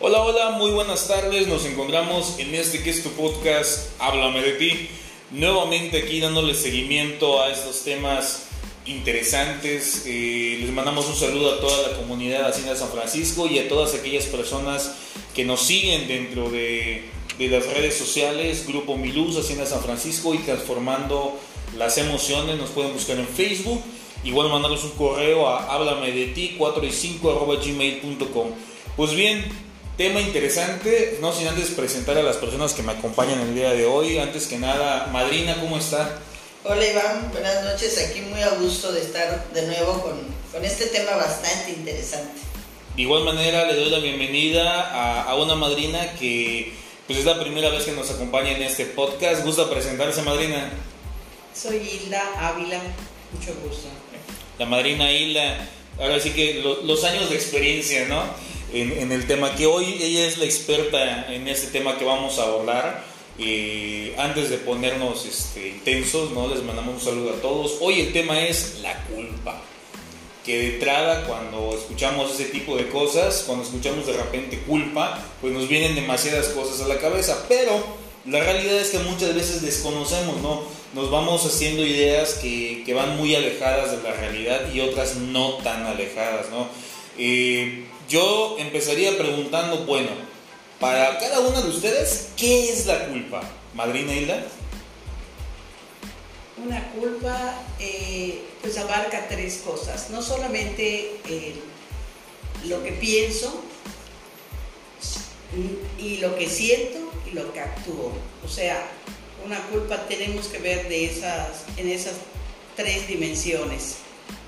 Hola, hola, muy buenas tardes. Nos encontramos en este que es tu podcast, Háblame de ti. Nuevamente aquí dándole seguimiento a estos temas interesantes. Eh, les mandamos un saludo a toda la comunidad de Hacienda San Francisco y a todas aquellas personas que nos siguen dentro de, las redes sociales, Grupo Miluz, Hacienda San Francisco y Transformando las Emociones. Nos pueden buscar en Facebook. Igual mandarnos un correo a háblame de ti 4 y 5 arroba gmail.com. Pues bien, Tema interesante, no sin antes presentar a las personas que me acompañan el día de hoy. Antes que nada, Madrina, ¿cómo está? Hola Iván, buenas noches. Aquí muy a gusto de estar de nuevo con, con este tema bastante interesante. De igual manera, le doy la bienvenida a, a, una madrina que pues, es la primera vez que nos acompaña en este podcast. ¿Gusta presentarse, madrina? Soy Hilda Ávila, mucho gusto. La madrina Hilda, ahora sí que lo, los años de experiencia, ¿no? En, el tema, que hoy ella es la experta en este tema que vamos a abordar. Eh, antes de ponernos este, intensos, ¿no? les mandamos un saludo a todos. Hoy el tema es la culpa. Que de entrada, cuando escuchamos ese tipo de cosas, cuando escuchamos de repente culpa, pues nos vienen demasiadas cosas a la cabeza. Pero la realidad es que muchas veces desconocemos, ¿no? Nos vamos haciendo ideas que, que van muy alejadas de la realidad y otras no tan alejadas, ¿no? Eh, yo empezaría preguntando, bueno, para cada una de ustedes, ¿qué es la culpa? Madrina Hilda. Una culpa eh, pues abarca tres cosas, no solamente eh, lo que pienso y lo que siento y lo que actúo. O sea, una culpa tenemos que ver de esas, en esas tres dimensiones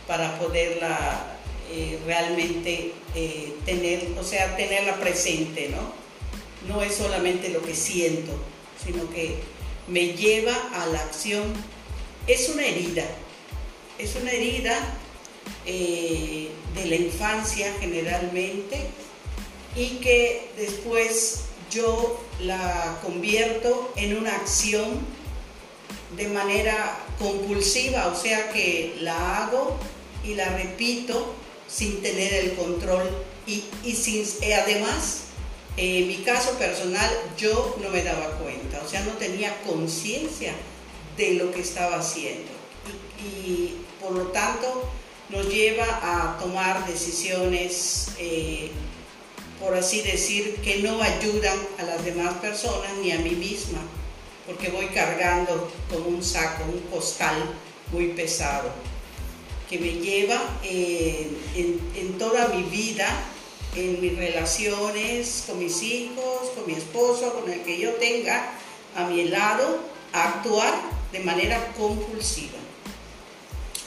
para poderla eh, realmente eh, tener, o sea, tenerla presente, ¿no? No es solamente lo que siento, sino que me lleva a la acción. Es una herida, es una herida eh, de la infancia generalmente y que después yo la convierto en una acción de manera compulsiva, o sea que la hago y la repito sin tener el control y, y sin, eh, además, en mi caso personal, yo no me daba cuenta, o sea, no tenía conciencia de lo que estaba haciendo. Y, por lo tanto nos lleva a tomar decisiones, eh, por así decir, que no ayudan a las demás personas ni a mí misma, porque voy cargando como un saco, un costal muy pesado que me lleva en, en, toda mi vida, en mis relaciones con mis hijos, con mi esposo, con el que yo tenga a mi lado, a actuar de manera compulsiva.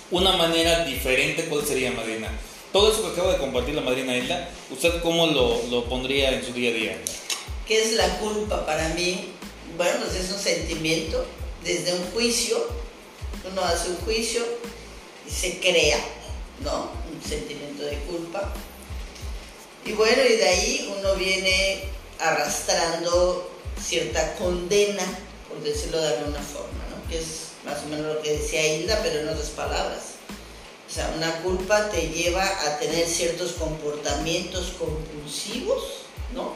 Una manera diferente, ¿cuál sería, Madrina? Todo eso que acaba de compartir la madrina Hilda, ¿usted cómo lo, lo pondría en su día a día? ¿Qué es la culpa para mí? Bueno, pues es un sentimiento desde un juicio, uno hace un juicio se crea, ¿no? Un sentimiento de culpa. Y bueno, y de ahí uno viene arrastrando cierta condena, por decirlo de alguna forma, ¿no? Que es más o menos lo que decía Hilda, pero en otras palabras. O sea, una culpa te lleva a tener ciertos comportamientos compulsivos, ¿no?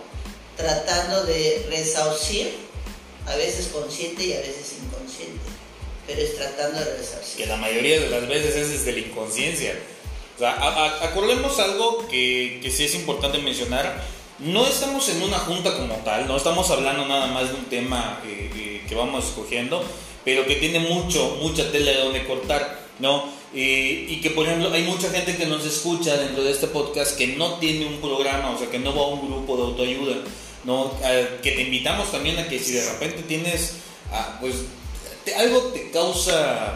Tratando de resaucir, a veces consciente y a veces inconsciente pero es tratando de resarcir. Que la mayoría de las veces es desde la inconsciencia. O sea, acordemos algo que, que sí es importante mencionar. No estamos en una junta como tal, no estamos hablando nada más de un tema eh, eh, que vamos escogiendo, pero que tiene mucho, mucha tela de donde cortar, ¿no? Eh, y que, por ejemplo, hay mucha gente que nos escucha dentro de este podcast que no tiene un programa, o sea, que no va a un grupo de autoayuda, ¿no? que te invitamos también a que si de repente tienes, ah, pues, algo te causa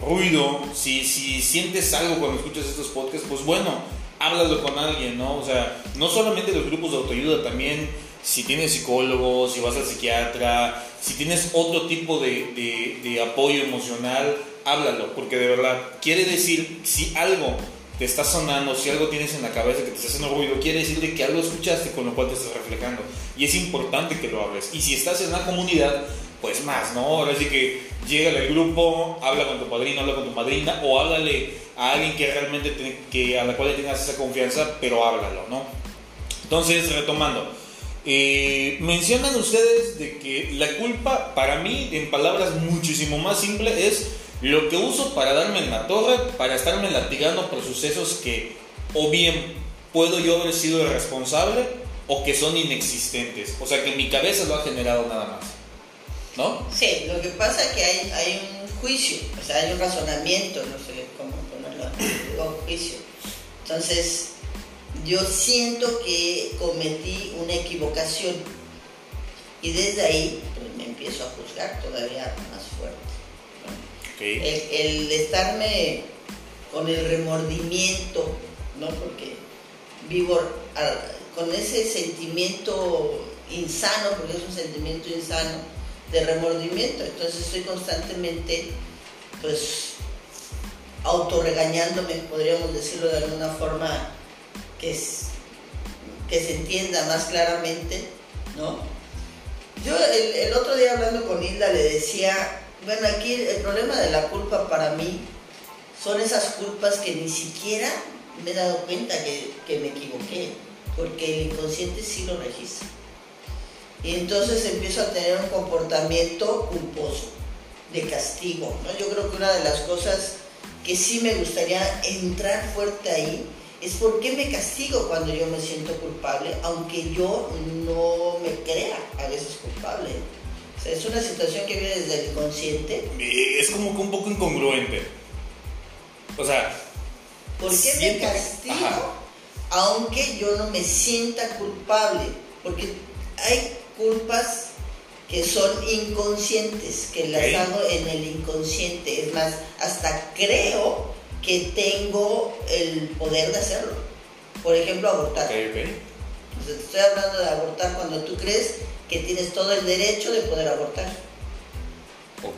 ruido, si, si sientes algo cuando escuchas estos podcasts, pues bueno, háblalo con alguien, ¿no? O sea, no solamente los grupos de autoayuda, también si tienes psicólogo, si vas al psiquiatra, si tienes otro tipo de, de, de apoyo emocional, háblalo, porque de verdad quiere decir si algo te está sonando, si algo tienes en la cabeza que te está haciendo ruido, quiere decirte que algo escuchaste con lo cual te estás reflejando. Y es importante que lo hables. Y si estás en una comunidad, pues más, ¿no? Ahora sí que llega al grupo, habla con tu padrino, habla con tu madrina, o háblale a alguien que realmente, que, a la cual le tengas esa confianza, pero háblalo, ¿no? Entonces, retomando, eh, mencionan ustedes de que la culpa, para mí, en palabras muchísimo más simples, es lo que uso para darme en la torre, para estarme latigando por sucesos que o bien puedo yo haber sido el responsable o que son inexistentes. O sea, que mi cabeza lo ha generado nada más. ¿No? Sí, lo que pasa es que hay, hay un juicio, o sea, hay un razonamiento, no sé cómo ponerlo, digo juicio. Entonces, yo siento que cometí una equivocación y desde ahí pues, me empiezo a juzgar todavía más fuerte. El, estarme con el remordimiento, ¿no? porque vivo con ese sentimiento insano, porque es un sentimiento insano de remordimiento, entonces estoy constantemente pues autorregañándome, podríamos decirlo de alguna forma que, que se entienda más claramente, ¿no? Yo el, otro día hablando con Hilda le decía, bueno, aquí el problema de la culpa para mí son esas culpas que ni siquiera me he dado cuenta que, que me equivoqué, porque el inconsciente sí lo registra. Y entonces empiezo a tener un comportamiento culposo, de castigo. ¿no? Yo creo que una de las cosas que sí me gustaría entrar fuerte ahí es por qué me castigo cuando yo me siento culpable, aunque yo no me crea a veces culpable. O sea, es una situación que viene desde el inconsciente. Es como que un poco incongruente. O sea... ¿Por qué me castigo aunque yo no me sienta culpable? Porque hay culpas que son inconscientes, que las hago en el inconsciente. Es más, hasta creo que tengo el poder de hacerlo. Por ejemplo, abortar. estoy hablando de abortar cuando tú crees que tienes todo el derecho de poder abortar.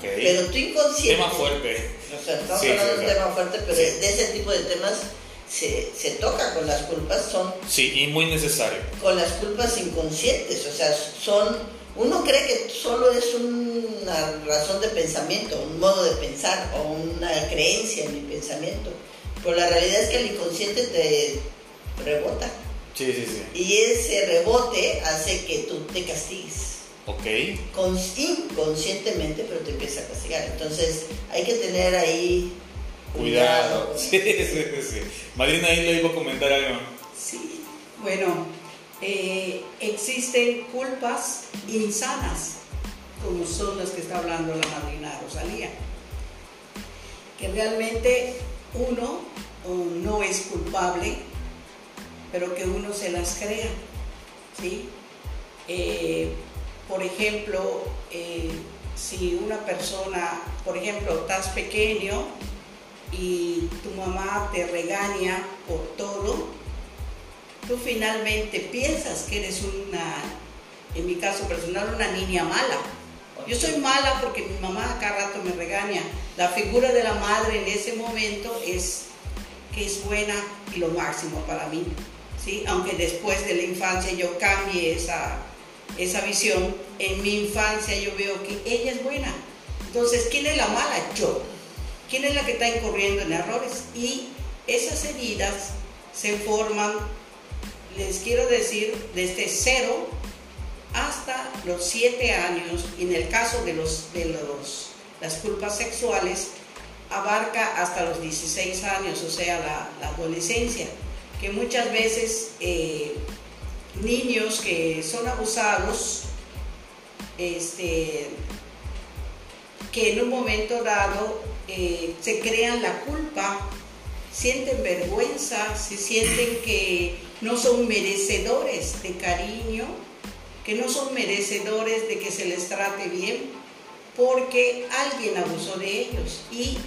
Pero tu inconsciente. Tema fuerte. O sea, estamos hablando de un tema fuerte, pero de ese tipo de temas se, se, toca con las culpas, son... Sí, y muy necesario. Con las culpas inconscientes, o sea, son uno cree que solo es una razón de pensamiento, un modo de pensar o una creencia en mi pensamiento, pero la realidad es que el inconsciente te rebota. Sí, sí, sí. Y ese rebote hace que tú te castigues. Ok. inconscientemente, pero te empieza a castigar. Entonces, hay que tener ahí cuidado. Sí, sí, sí. Madrina ahí le iba a comentar algo. Sí, bueno, eh, existen culpas insanas, como son las que está hablando la madrina Rosalía, que realmente uno no es culpable, pero que uno se las crea. ¿sí? Eh, por ejemplo, eh, si una persona, por ejemplo, estás pequeño y tu mamá te regaña por todo, tú finalmente piensas que eres una, en mi caso personal, una niña mala. Yo soy mala porque mi mamá cada rato me regaña. La figura de la madre en ese momento es que es buena y lo máximo para mí. ¿sí? Aunque después de la infancia yo cambie esa, esa visión, en mi infancia yo veo que ella es buena. Entonces, ¿quién es la mala? Yo. ¿Quién es la que está incurriendo en errores? Y esas heridas se forman les quiero decir desde cero hasta los siete años, en el caso de, los, de los, las culpas sexuales, abarca hasta los 16 años, o sea, la, adolescencia, que muchas veces eh, niños que son abusados, este, que en un momento dado eh, se crean la culpa, sienten vergüenza, se sienten que no son merecedores de cariño, que no son merecedores de que se les trate bien, porque alguien abusó de ellos y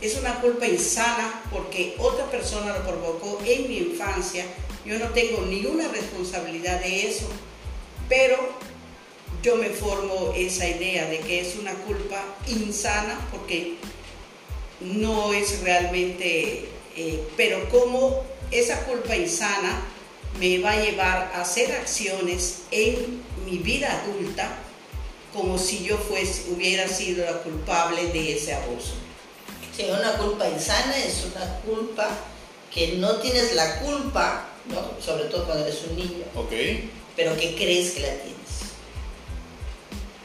es una culpa insana porque otra persona lo provocó en mi infancia. Yo no tengo ninguna responsabilidad de eso, pero yo me formo esa idea de que es una culpa insana porque no es realmente, eh, pero como esa culpa insana me va a llevar a hacer acciones en mi vida adulta como si yo fuese, hubiera sido la culpable de ese abuso. Sí, una culpa insana es una culpa que no tienes la culpa, ¿no? Sobre todo cuando eres un niño, Ok. pero que crees que la tienes.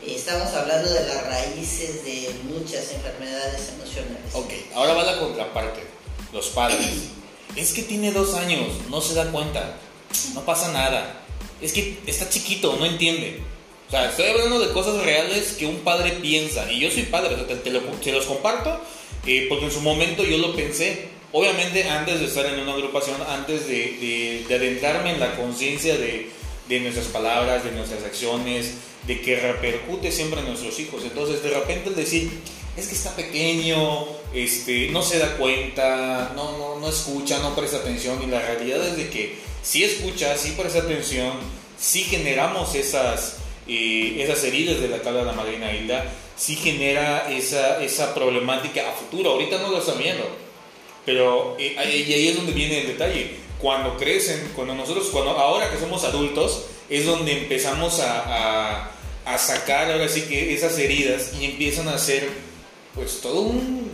Estamos hablando de las raíces de muchas enfermedades emocionales. Ok, ahora va la contraparte. Los padres. Es que tiene dos años, no se da cuenta. No pasa nada. Es que está chiquito, no entiende. O sea, estoy hablando de cosas reales que un padre piensa. Y yo soy padre, te, te lo- te los comparto eh, porque en su momento yo lo pensé. Obviamente antes de estar en una agrupación, antes de, de- de adentrarme en la conciencia de, de nuestras palabras, de nuestras acciones, de que repercute siempre en nuestros hijos. Entonces, de repente el decir, es que está pequeño, este, no se da cuenta, no, no, no escucha, no presta atención. Y la realidad es de que si escucha, si presta atención, si generamos esas, eh, esas heridas de la que habla la madrina Hilda, si genera esa, esa problemática a futuro. Ahorita no lo está viendo. Pero eh, ahí- ahí es donde viene el detalle. Cuando crecen, cuando nosotros, cuando ahora que somos adultos, es donde empezamos a, a, a sacar ahora sí que esas heridas y empiezan a ser, pues todo un,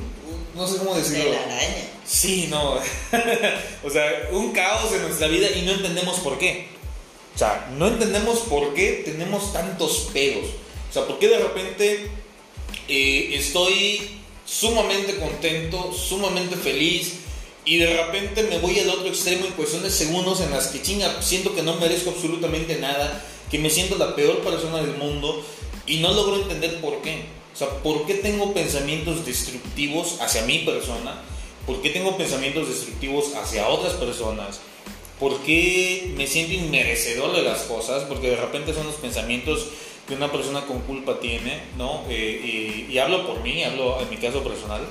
no sé cómo De decirlo. la araña. Sí, no. o sea, un caos en nuestra vida y no entendemos por qué. O sea, no entendemos por qué tenemos tantos pedos. O sea, por qué de repente eh, estoy sumamente contento, sumamente feliz y de repente me voy al otro extremo en cuestión de segundos en las que chinga, siento que no merezco absolutamente nada, que me siento la peor persona del mundo y no logro entender por qué. O sea, ¿por qué tengo pensamientos destructivos hacia mi persona? ¿Por qué tengo pensamientos destructivos hacia otras personas? ¿Por qué me siento inmerecedor de las cosas? Porque de repente son los pensamientos que una persona con culpa tiene, ¿no? Eh, y, y hablo por mí, hablo en mi caso personal,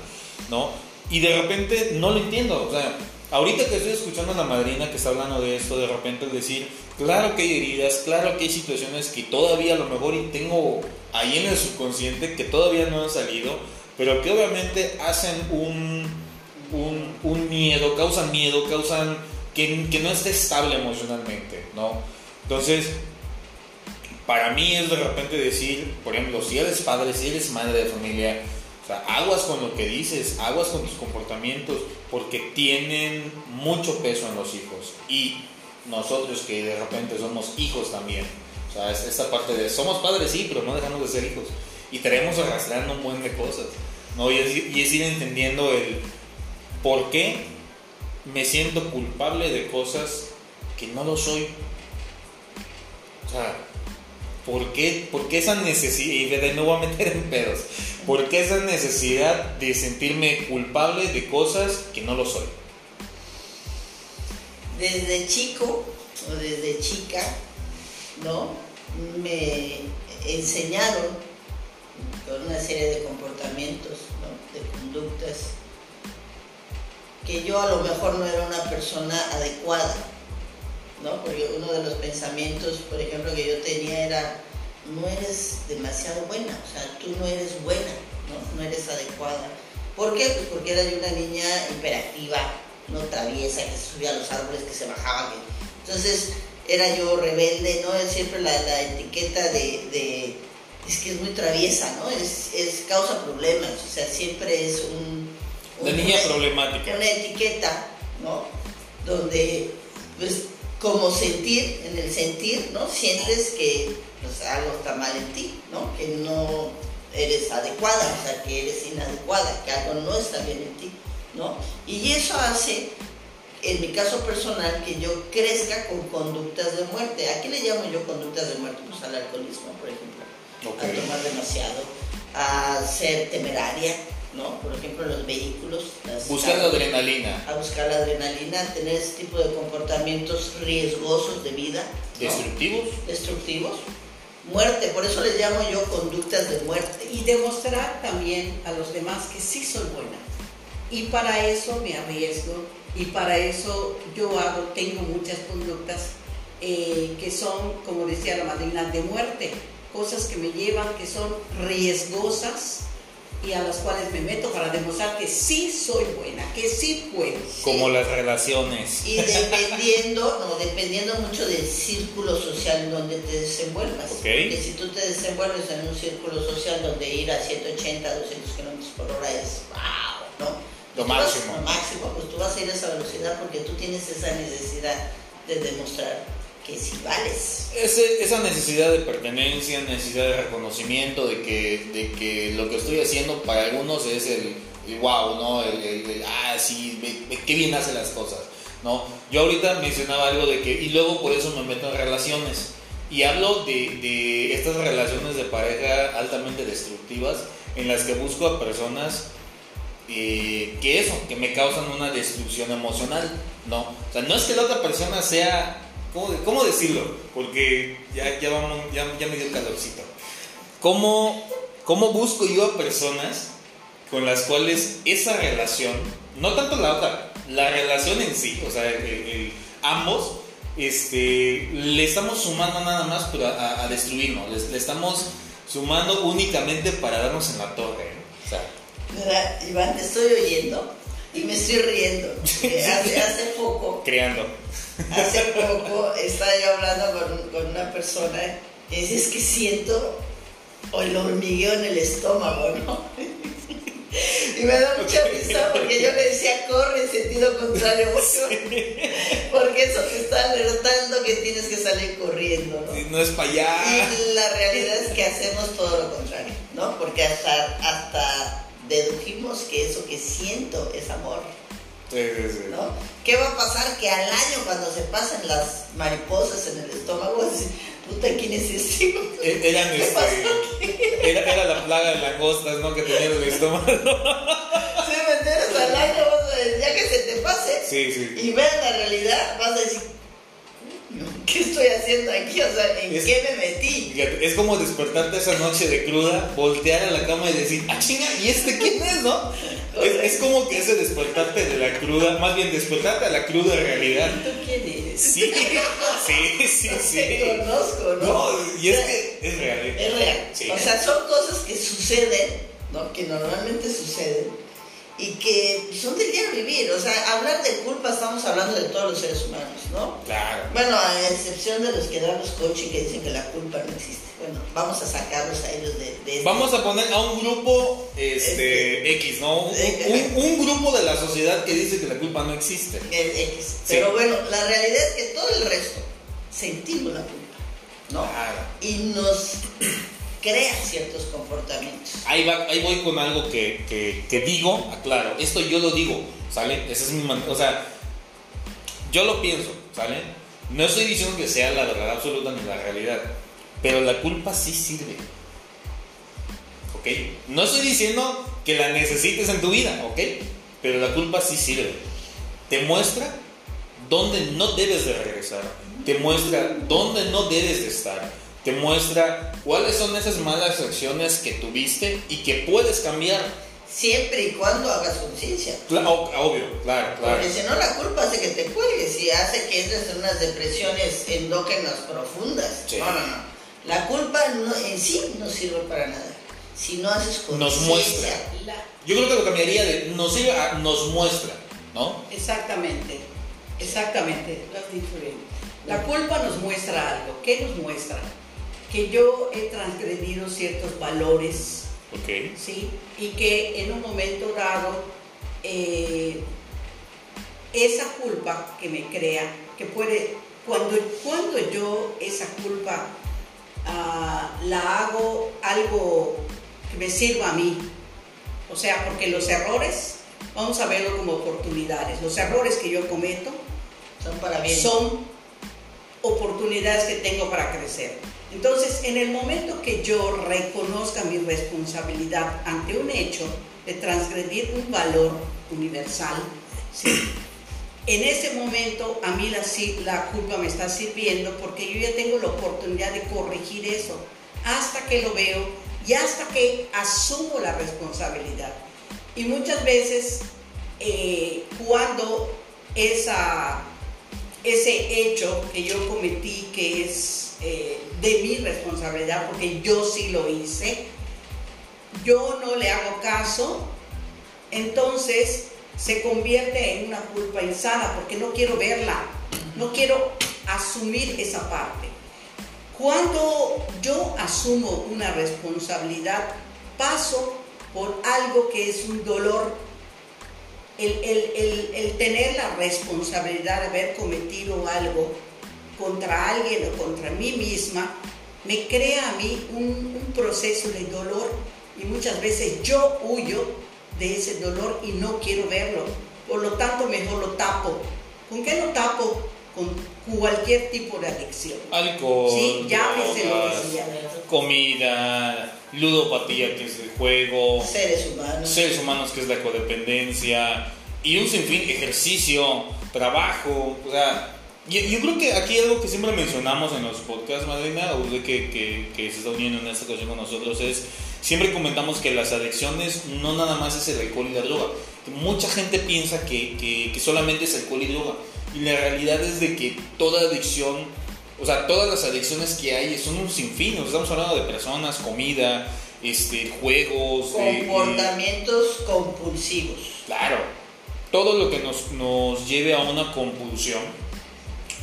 ¿no? Y de repente no lo entiendo, o sea, ahorita que estoy escuchando a la madrina que está hablando de esto, de repente decir, claro que hay heridas, claro que hay situaciones que todavía a lo mejor tengo ahí en el subconsciente que todavía no han salido, pero que obviamente hacen un, un, un miedo, causan miedo, causan que, que no esté estable emocionalmente, ¿no? Entonces, para mí es de repente decir, por ejemplo, si eres padre, si eres madre de familia, o sea, aguas con lo que dices, aguas con tus comportamientos, porque tienen mucho peso en los hijos. Y nosotros que de repente somos hijos también. O sea, es esta parte de, somos padres, sí, pero no dejamos de ser hijos. Y traemos arrastrando un buen de cosas. ¿no? Y, es, y es ir entendiendo el por qué me siento culpable de cosas que no lo soy. O sea, ¿por qué, por qué esa necesidad, y de voy a meter en pedos, ¿por qué esa necesidad de sentirme culpable de cosas que no lo soy? Desde chico o desde chica, ¿no? Me enseñaron con una serie de comportamientos, de conductas, que yo a lo mejor no era una persona adecuada, ¿no? Porque uno de los pensamientos, por ejemplo, que yo tenía era, no eres demasiado buena, o sea, tú no eres buena, ¿no? No eres adecuada. ¿Por qué? Pues porque era yo una niña hiperactiva, no traviesa, que se subía a los árboles, que se bajaba, que... Entonces, era yo rebelde, ¿no? Es siempre la, la etiqueta de, de, es que es muy traviesa, ¿no? Es, es causa problemas, o sea, siempre es un... La un- niña una- problemática. una etiqueta, ¿no? Donde, pues, como sentir, en el sentir, ¿no? Sientes que pues, algo está mal en ti, ¿no? Que no eres adecuada, o sea, que eres inadecuada, que algo no está bien en ti, ¿no? Y eso hace, en mi caso personal, que yo crezca con conductas de muerte. ¿A qué le llamo yo conductas de muerte? Pues al alcoholismo, por ejemplo Ok. a tomar demasiado, a ser temeraria, ¿no? Por ejemplo, los vehículos. Buscar la adrenalina. A buscar la adrenalina, a tener ese tipo de comportamientos riesgosos de vida, ¿no? ¿Destructivos? destructivos. Muerte, por eso les llamo yo conductas de muerte. y demostrar también a los demás que sí soy buena. Y para eso me arriesgo y para eso yo tengo muchas conductas eh, que son, como decía la madrina, de muerte, cosas que me llevan, que son riesgosas y a las cuales me meto para demostrar que sí soy buena, que sí puedo. Como las relaciones. Y dependiendo, no, dependiendo mucho del círculo social en donde te desenvuelvas. Ok. Porque si tú te desenvuelves en un círculo social donde ir a 180, 200 kilómetros por hora es wow, ¿no? Lo vas- máximo. Lo máximo, pues tú vas a ir a esa velocidad porque tú tienes esa necesidad de demostrar que sí vales. Esa necesidad de pertenencia, necesidad de reconocimiento, de que, de que lo que estoy haciendo para algunos es el, wow, ¿no? El, ah, sí, qué bien hace las cosas, ¿no? Yo ahorita mencionaba algo de que, y luego por eso me meto en relaciones, y hablo de, de estas relaciones de pareja altamente destructivas, en las que busco a personas eh, que eso, que me causan una destrucción emocional, ¿no? O sea, no es que la otra persona sea, ¿cómo, cómo decirlo? Porque ya, ya, vamos, ya, ya me dio calorcito. ¿Cómo, ¿Cómo busco yo a personas con las cuales esa relación, no tanto la otra, la relación en sí, o sea, el- el- ambos, este, le estamos sumando nada más pero a, a- destruirnos, le, le estamos sumando únicamente para darnos en la torre, ¿no? o sea. Iván, te estoy oyendo y me estoy riendo. Hace, hace poco, creando. hace poco estaba yo hablando con, con una persona y dice, es que siento el hormigueo en el estómago, ¿no? Y me da mucha risa porque yo le decía, corre en sentido contrario, porque, porque eso te está alertando que tienes que salir corriendo, ¿no? No es para allá. Y la realidad es que hacemos todo lo contrario, ¿no? Porque hasta, hasta dedujimos que eso que siento es amor, Sí, sí, sí. ¿no? ¿Qué va a pasar? Que al año cuando se pasen las mariposas en el estómago, vas a decir, puta, ¿quién es este? E- Eran ¿Qué pasó este. Era, era la plaga de langostas, ¿no? Que tenía en el estómago. ¿Sí me entiendes? Al año, vas a decir, ya que se te pase y veas la realidad, vas a decir, ¿qué estoy haciendo aquí? O sea, ¿en Es- qué me metí? Es como despertarte esa noche de cruda, voltear a la cama y decir, ah, chinga, ¿y este quién es, no? Es, es como que ese despertarte de la cruda, más bien despertarte a la cruda realidad. ¿Tú quién eres? Sí, sí, sí, Te sí. conozco, ¿no? No, y es O sea, que es real. ¿eh? Es real. Sí. O sea, son cosas que suceden, ¿no? Que normalmente suceden y que son del diario vivir. O sea, hablar de culpa estamos hablando de todos los seres humanos, ¿no? Claro. Bueno, a excepción de los que dan los coaching que dicen que la culpa no existe. Bueno, vamos a sacarlos a ellos de, de este- Vamos a poner a un grupo este, X, ¿no? Un, un- un grupo de la sociedad que dice que la culpa no existe. el X. Sí. Pero bueno, la realidad es que todo el resto sentimos la culpa, ¿no? Claro. Y nos crea ciertos comportamientos. Ahí, voy con algo que, digo, aclaro, esto yo lo digo, ¿sale? Esa es mi manera, o sea, yo lo pienso, ¿sale? No estoy diciendo que sea la verdad absoluta ni la realidad, pero la culpa sí sirve, ¿ok? No estoy diciendo que la necesites en tu vida, ¿ok? Pero la culpa sí sirve. Te muestra dónde no debes de regresar, te muestra dónde no debes de estar, te muestra cuáles son esas malas acciones que tuviste y que puedes cambiar. Siempre y cuando hagas conciencia. Cla- o- obvio, claro, claro. Porque si no, la culpa hace que te cuelgues y hace que entres en unas depresiones endógenas profundas. Sí. No, no, no. La culpa no- en sí no sirve para nada. Si no haces conciencia. Nos muestra. La- Yo creo que lo cambiaría de nos, sirve a- nos muestra, ¿no? Exactamente, exactamente. La culpa nos muestra algo. ¿Qué nos muestra? Que yo he transgredido ciertos valores, Ok. ¿sí? Y que en un momento dado, eh, esa culpa que me crea, que puede, cuando, cuando yo esa culpa ah, la hago algo que me sirva a mí, o sea, porque los errores, vamos a verlo como oportunidades, los errores que yo cometo Son para bien. son oportunidades que tengo para crecer. Entonces, en el momento que yo reconozca mi responsabilidad ante un hecho de transgredir un valor universal, ¿sí? en ese momento a mí la, la culpa me está sirviendo porque yo ya tengo la oportunidad de corregir eso hasta que lo veo y hasta que asumo la responsabilidad. Y muchas veces eh, cuando esa, ese hecho que yo cometí, que es eh, de mi responsabilidad, porque yo sí lo hice, yo no le hago caso, entonces se convierte en una culpa insana, porque no quiero verla, no quiero asumir esa parte. Cuando yo asumo una responsabilidad, paso por algo que es un dolor el, el- el- tener la responsabilidad de haber cometido algo contra alguien o contra mí misma, me crea a mí un proceso de dolor y muchas veces yo huyo de ese dolor y no quiero verlo. Por lo tanto, mejor lo tapo. ¿Con qué lo tapo? Con cualquier tipo de adicción. Alcohol, Sí, llámese lo que drogas, sea. comida, ludopatía, que es el juego, Seres humanos. seres humanos, que es la codependencia, y un sinfín, ejercicio, trabajo, o sea, yo, yo creo que aquí algo que siempre mencionamos en los podcasts, Madrina, o de que, que, que se está uniendo en esta ocasión con nosotros, es, siempre comentamos que las adicciones no nada más es el alcohol y la droga, mucha gente piensa que, que solamente es alcohol y droga, y la realidad es de que toda adicción, o sea, todas las adicciones que hay son un sinfín, estamos hablando de personas, comida, este, juegos, eh, Comportamientos compulsivos. Claro, todo lo que nos, nos lleve a una compulsión,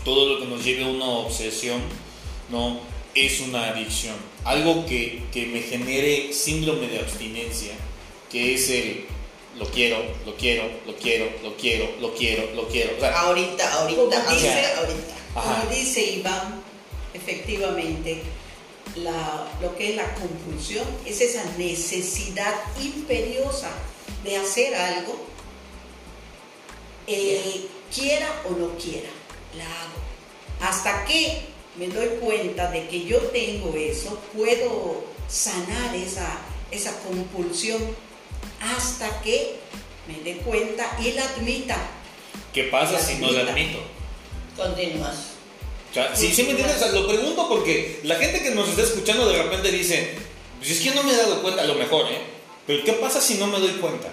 todo lo que nos lleve a una obsesión, ¿no? Es una adicción. Algo que, que me genere síndrome de abstinencia, que es el lo quiero, lo quiero, lo quiero, lo quiero, lo quiero, lo quiero. O sea, Ahorita, ahorita, Como ahorita, dice- ahorita. Ajá. Como dice Iván, efectivamente, la- lo que es la compulsión es esa necesidad imperiosa de hacer algo, eh, quiera o no quiera, la hago. Hasta que me doy cuenta de que yo tengo eso, puedo sanar esa, esa compulsión hasta que me dé cuenta y la admita. ¿qué pasa si no lo admito? Continúas. O sea, sí, sí me entiendes, O sea, lo pregunto porque la gente que nos está escuchando de repente dice, pues es que no me he dado cuenta, a lo mejor, ¿eh? Pero ¿qué pasa si no me doy cuenta?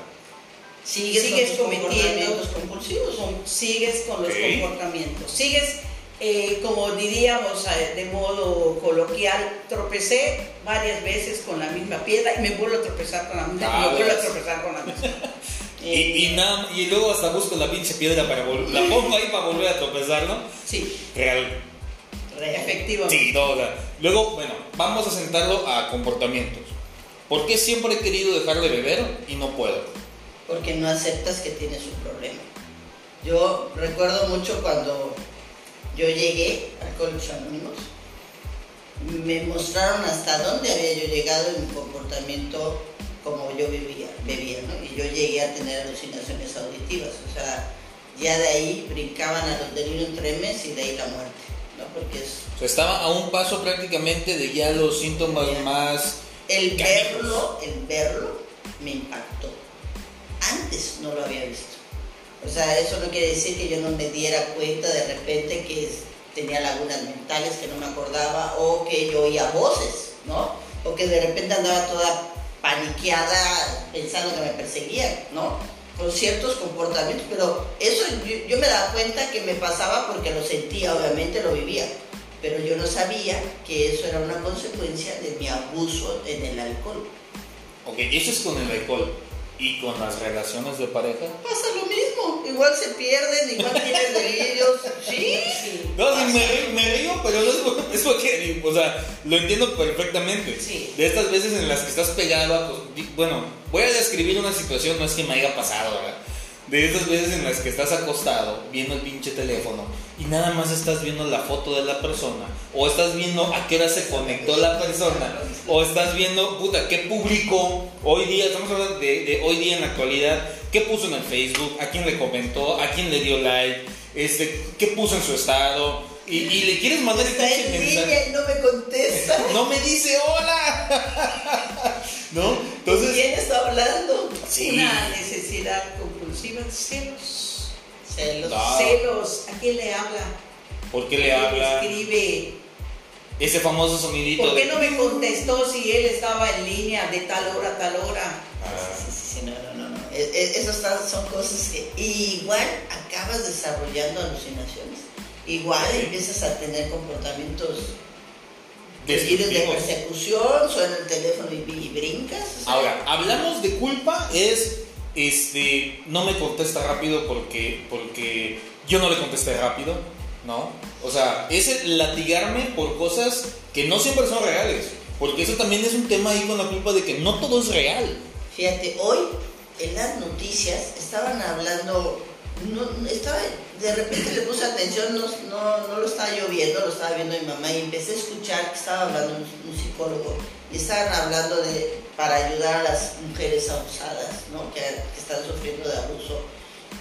Sigues, Sigues con tus cometiendo- comportamientos compulsivos. con- sigues con los comportamientos, sigues, eh, como diríamos eh, de modo coloquial, tropecé varias veces con la misma piedra y me vuelvo a tropezar con la misma, y Ah, me vuelvo a tropezar con la misma. Y, y, nada- y luego hasta busco la pinche piedra para la pongo ahí para volver a tropezar, ¿no? Sí, Real. Real. efectivamente. Sí, no, o sea, Luego, bueno, vamos a sentarlo a comportamientos. ¿Por qué siempre he querido dejar de beber y no puedo? porque no aceptas que tienes un problema. Yo recuerdo mucho cuando yo llegué a Alcohólicos Anónimos, me mostraron hasta dónde había yo llegado en mi comportamiento como yo vivía, bebía, ¿no? Y yo llegué a tener alucinaciones auditivas, o sea, ya de ahí brincaban a los delirium tremens y de ahí la muerte, ¿no? Porque es O sea, estaba a un paso prácticamente de ya los síntomas Ya. más... El verlo, el verlo me impactó. Antes no lo había visto. O sea, eso no quiere decir que yo no me diera cuenta de repente que tenía lagunas mentales que no me acordaba o que yo oía voces, ¿no? O que de repente andaba toda paniqueada pensando que me perseguían, ¿no? Con ciertos comportamientos, pero eso yo, yo me daba cuenta que me pasaba porque lo sentía, obviamente lo vivía, pero yo no sabía que eso era una consecuencia de mi abuso en el alcohol. Ok, eso es con el alcohol. ¿Y con las relaciones de pareja? Pasa igual se pierden, igual tienen delirios, sí. No, sí, me, río- me río, pero no es, por- es porque, o sea, lo entiendo perfectamente. Sí. De estas veces en las que estás pegado a, pues, bueno, voy a describir una situación, no es que me haya pasado, ¿verdad? De estas veces en las que estás acostado viendo el pinche teléfono y nada más estás viendo la foto de la persona, o estás viendo a qué hora se conectó la persona, o estás viendo, puta, qué publicó hoy día, estamos hablando de, de hoy día en la actualidad, qué puso en el Facebook, a quién le comentó, a quién le dio like, este, qué puso en su estado, y, y le quieres mandar Está en mensaje. línea y no me contesta. No me dice hola. ¿No? ¿Con Entonces, quién está hablando? sí. Una necesidad compulsiva, celos. Celos. No. Celos, ¿a quién le habla? ¿Por qué le ¿Quién habla? escribe? Ese famoso sonidito ¿Por qué de- no me contestó si él estaba en línea de tal hora a tal hora? Ah, Sí, sí, sí, no, no, no. E- e- Esas son cosas que igual acabas desarrollando alucinaciones. Igual Sí. empiezas a tener comportamientos de persecución, suena el teléfono y, y brincas. o sea, Ahora, hablamos de culpa, es este no me contesta rápido porque porque yo no le contesté rápido, ¿no? O sea, es latigarme por cosas que no siempre son reales, porque eso también es un tema ahí con la culpa de que no todo es real. Fíjate, hoy en las noticias estaban hablando, no, estaba, de repente le puse atención, no, no, no, lo estaba yo viendo, lo estaba viendo mi mamá y empecé a escuchar que estaba hablando un, psicólogo y estaban hablando de para ayudar a las mujeres abusadas, ¿no? que, que están sufriendo de abuso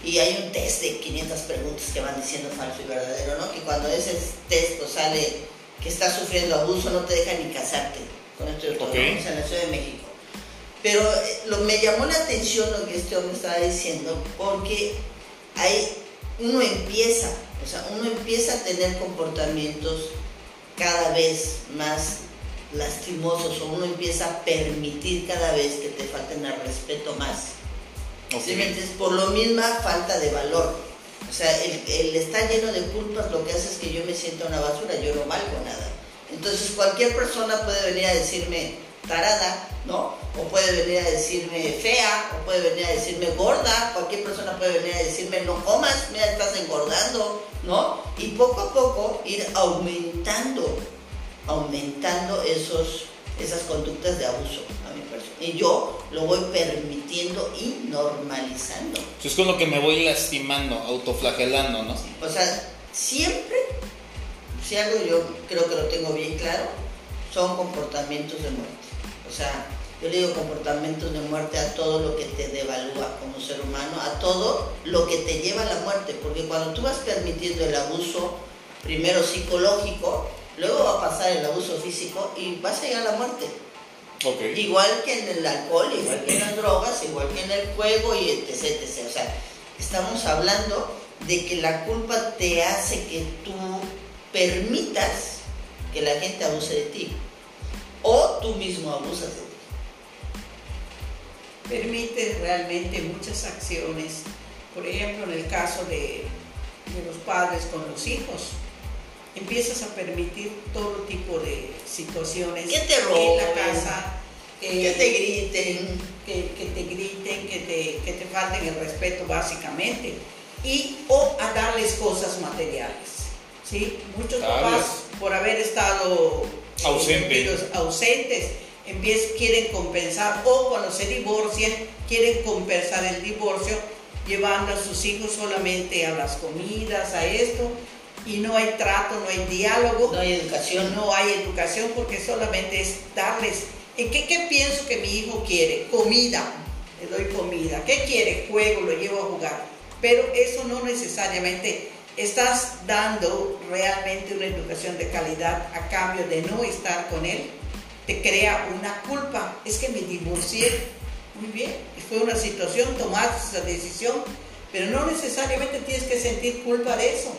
y hay un test de 500 preguntas que van diciendo falso y verdadero, ¿no? Que cuando ese test sale que estás sufriendo abuso, no te deja ni casarte. Con esto yo okay. en la Ciudad de México. Pero eh, lo, me llamó la atención lo que este hombre estaba diciendo, porque hay, uno empieza, o sea, uno empieza a tener comportamientos cada vez más lastimosos, o uno empieza a permitir cada vez que te falten al respeto más por lo misma falta de valor. O sea, el, estar lleno de culpas lo que hace es que yo me sienta una basura, yo no valgo nada. Entonces cualquier persona puede venir a decirme tarada, ¿no? O puede venir a decirme fea, o puede venir a decirme gorda, cualquier persona puede venir a decirme no comas, mira, estás engordando, ¿no? Y poco a poco ir aumentando, aumentando esos, esas conductas de abuso y yo lo voy permitiendo y normalizando. Es con lo que me voy lastimando, autoflagelando, ¿no? O sea, siempre, si algo yo creo que lo tengo bien claro, son comportamientos de muerte. O sea, yo le digo comportamientos de muerte a todo lo que te devalúa como ser humano, a todo lo que te lleva a la muerte, porque cuando tú vas permitiendo el abuso, primero psicológico, luego va a pasar el abuso físico y vas a llegar a la muerte. Igual que en el alcohol, igual que en las drogas, igual que en el juego y etc, etc. O sea, estamos hablando de que la culpa te hace que tú permitas que la gente abuse de ti. O tú mismo abusas de ti. Permite realmente muchas acciones. Por ejemplo, en el caso de, de los padres con los hijos empiezas a permitir todo tipo de situaciones que te en la casa, que te griten, que, te griten, que te, que te falten el respeto básicamente, y o a darles cosas materiales. ¿sí? Muchos papás, por haber estado eh, ausentes, ausentes quieren compensar, o cuando se divorcian, quieren compensar el divorcio llevando a sus hijos solamente a las comidas, a esto, y no hay trato, no hay diálogo. No hay educación. No hay educación porque solamente es darles. ¿En qué, qué pienso que mi hijo quiere? Comida. Le doy comida. ¿Qué quiere? Juego, lo llevo a jugar. Pero eso no necesariamente estás dando realmente una educación de calidad a cambio de no estar con él. Te crea una culpa. Es que me divorcié. Muy bien. Fue una situación, tomaste esa decisión, pero no necesariamente tienes que sentir culpa de eso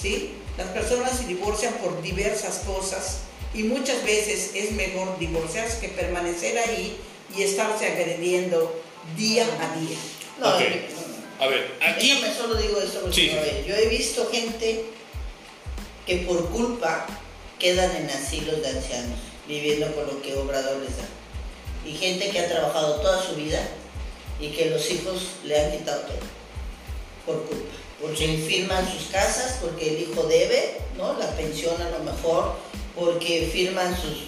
¿sí? Las personas se divorcian por diversas cosas y muchas veces es mejor divorciarse que permanecer ahí y estarse agrediendo día a día. No, a ver, aquí... me solo digo esto yo he visto gente que por culpa quedan en asilos de ancianos, viviendo con lo que Obrador les da. Y gente que ha trabajado toda su vida y que los hijos le han quitado todo por culpa porque firman sus casas, porque el hijo debe, ¿no? La pensión a lo mejor, porque firman sus,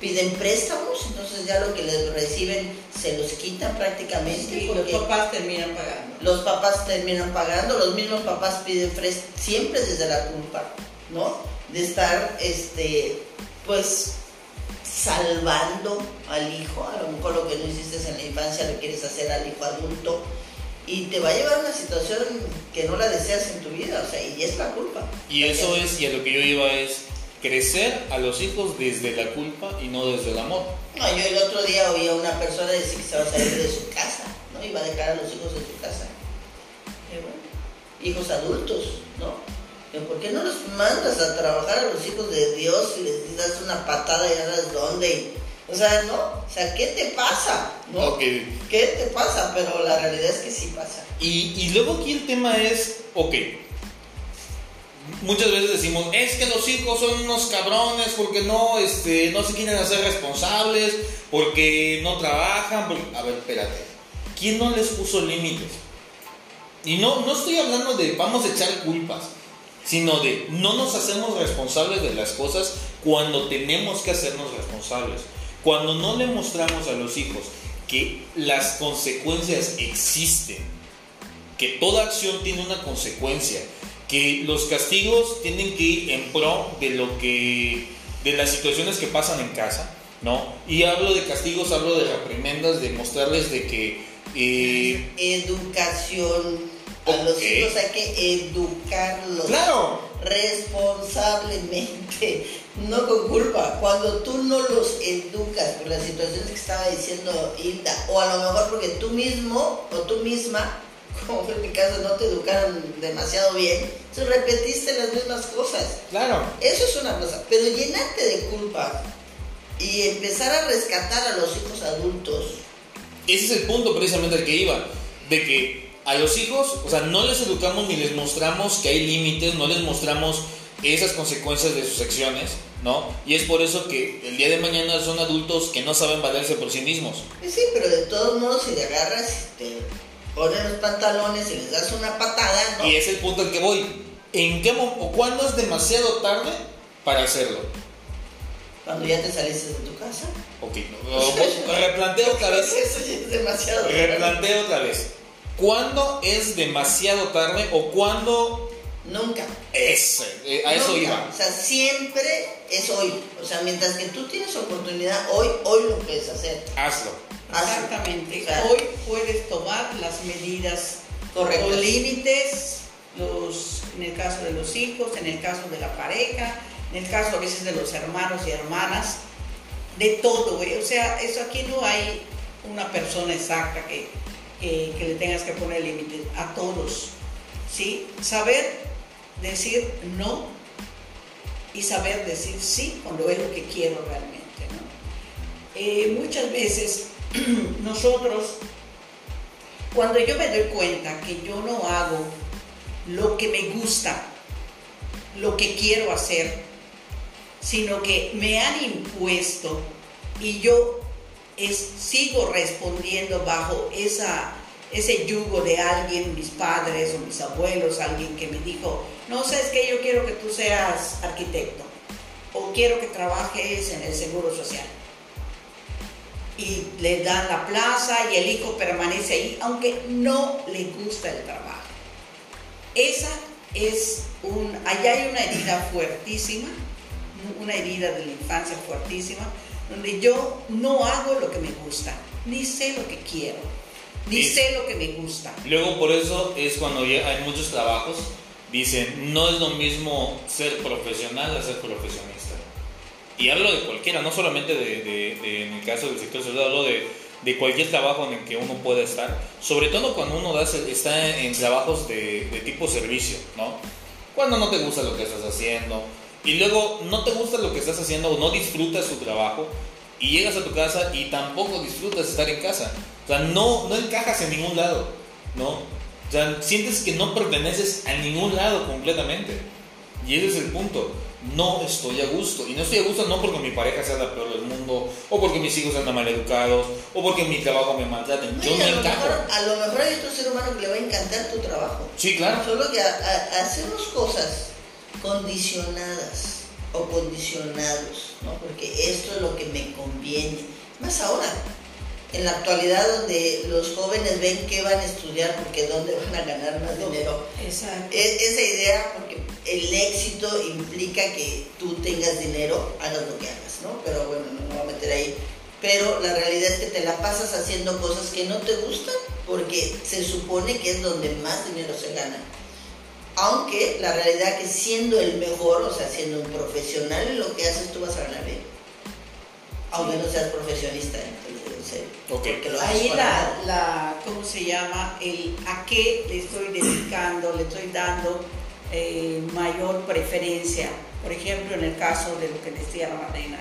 piden préstamos, entonces ya lo que les reciben se los quitan prácticamente. y los papás terminan pagando. Los papás terminan pagando, los mismos papás piden préstamos, siempre desde la culpa, ¿no? De estar, este, pues, salvando al hijo, a lo mejor lo que no hiciste en la infancia lo quieres hacer al hijo adulto, y te va a llevar a una situación que no la deseas en tu vida, o sea, y es la culpa. Y eso es, y a lo que yo iba es crecer a los hijos desde la culpa y no desde el amor. No, yo el otro día oí a una persona decir que se va a salir de su casa, ¿no? Iba a dejar a los hijos de su casa. hijos adultos, ¿no? ¿Por qué no los mandas a trabajar a los hijos de Dios y les das una patada y sabes dónde? O sea, ¿no? O sea, ¿qué te pasa? ¿no? ¿Qué te pasa? Pero la realidad es que sí pasa. Y, y luego aquí el tema es, ok, muchas veces decimos, es que los hijos son unos cabrones porque no, este, no se quieren hacer responsables, porque no trabajan. A ver, espérate, ¿quién no les puso límites? Y no, no estoy hablando de vamos a echar culpas, sino de no nos hacemos responsables de las cosas cuando tenemos que hacernos responsables. Cuando no le mostramos a los hijos que las consecuencias existen, que toda acción tiene una consecuencia, que los castigos tienen que ir en pro de lo que de las situaciones que pasan en casa, ¿no? Y hablo de castigos, hablo de reprimendas, de mostrarles de que eh, educación a los hijos hay que educarlos. Claro. Responsablemente, no con culpa. Cuando tú no los educas por las situaciones que estaba diciendo Hilda, o a lo mejor porque tú mismo o tú misma, como fue en mi caso, no te educaron demasiado bien, tú repetiste las mismas cosas. Claro. Eso es una cosa. Pero llenarte de culpa y empezar a rescatar a los hijos adultos. Ese es el punto precisamente al que iba. De que a los hijos, o sea, no les educamos ni les mostramos que hay límites, no les mostramos esas consecuencias de sus acciones, ¿no? Y es por eso que el día de mañana son adultos que no saben valerse por sí mismos. Sí, pero de todos modos, si te agarras, te pones los pantalones y les das una patada, ¿no? Y es el punto al que voy. ¿En qué o cuándo es demasiado tarde para hacerlo? Cuando ya te saliste de tu casa. Ok, no, replanteo otra vez. Eso ya es demasiado. Replanteo otra vez. ¿Cuándo es demasiado tarde o cuándo... Nunca. Ese, eh, a eso iba. O sea, siempre es hoy. O sea, mientras que tú tienes oportunidad hoy, hoy lo puedes hacer. Hazlo. Exactamente. hoy puedes tomar las medidas. Los límites, los, en el caso de los hijos, en el caso de la pareja, en el caso a veces de los hermanos y hermanas, de todo. O sea, eso aquí no hay una persona exacta que que le tengas que poner límite a todos. ¿sí? Saber decir no y saber decir sí cuando es lo que quiero realmente. Eh, muchas veces nosotros, cuando yo me doy cuenta que yo no hago lo que me gusta, lo que quiero hacer, sino que me han impuesto y yo sigo respondiendo bajo esa, ese yugo de alguien, mis padres o mis abuelos, alguien que me dijo, no sé, es que yo quiero que tú seas arquitecto o quiero que trabajes en el Seguro Social. Y le dan la plaza y el hijo permanece ahí, aunque no le gusta el trabajo. Esa es un, allá hay una herida fuertísima, una herida de la infancia fuertísima, donde yo no hago lo que me gusta, ni sé lo que quiero, ni sé lo que me gusta. Luego por eso es cuando hay muchos trabajos, dicen, no es lo mismo ser profesional a ser profesionista. Y hablo de cualquiera, no solamente de, en el caso del sector salud, hablo de, de, cualquier trabajo en el que uno pueda estar, sobre todo cuando uno está en trabajos de, de tipo servicio, ¿no? Cuando no te gusta lo que estás haciendo, y luego no te gusta lo que estás haciendo o no disfrutas tu trabajo y llegas a tu casa y tampoco disfrutas estar en casa. O sea, no, no encajas en ningún lado, ¿no? O sea, sientes que no perteneces a ningún lado completamente. Y ese es el punto. No estoy a gusto. Y no estoy a gusto no porque mi pareja sea la peor del mundo, o porque mis hijos sean mal educados, o porque mi trabajo me maltraten. Yo no encajo. a lo mejor hay otro ser humano que le va a encantar tu trabajo. Sí, claro. Solo que hacemos cosas condicionadas o condicionados, ¿no? porque esto es lo que me conviene. Más ahora, en la actualidad donde los jóvenes ven que van a estudiar porque dónde van a ganar más dinero. Exacto. E, esa idea, porque el éxito implica que tú tengas dinero, hagas lo que hagas, ¿no? Pero bueno, no me voy a meter ahí. Pero la realidad es que te la pasas haciendo cosas que no te gustan porque se supone que es donde más dinero se gana. Aunque la realidad que siendo el mejor, o sea, siendo un profesional en lo que haces, tú vas a ganar bien. Aunque no seas profesionista, okay. Ahí la, la, ¿cómo se llama? El a qué le estoy dedicando, le estoy dando eh, mayor preferencia. Por ejemplo, en el caso de lo que decía Marlena,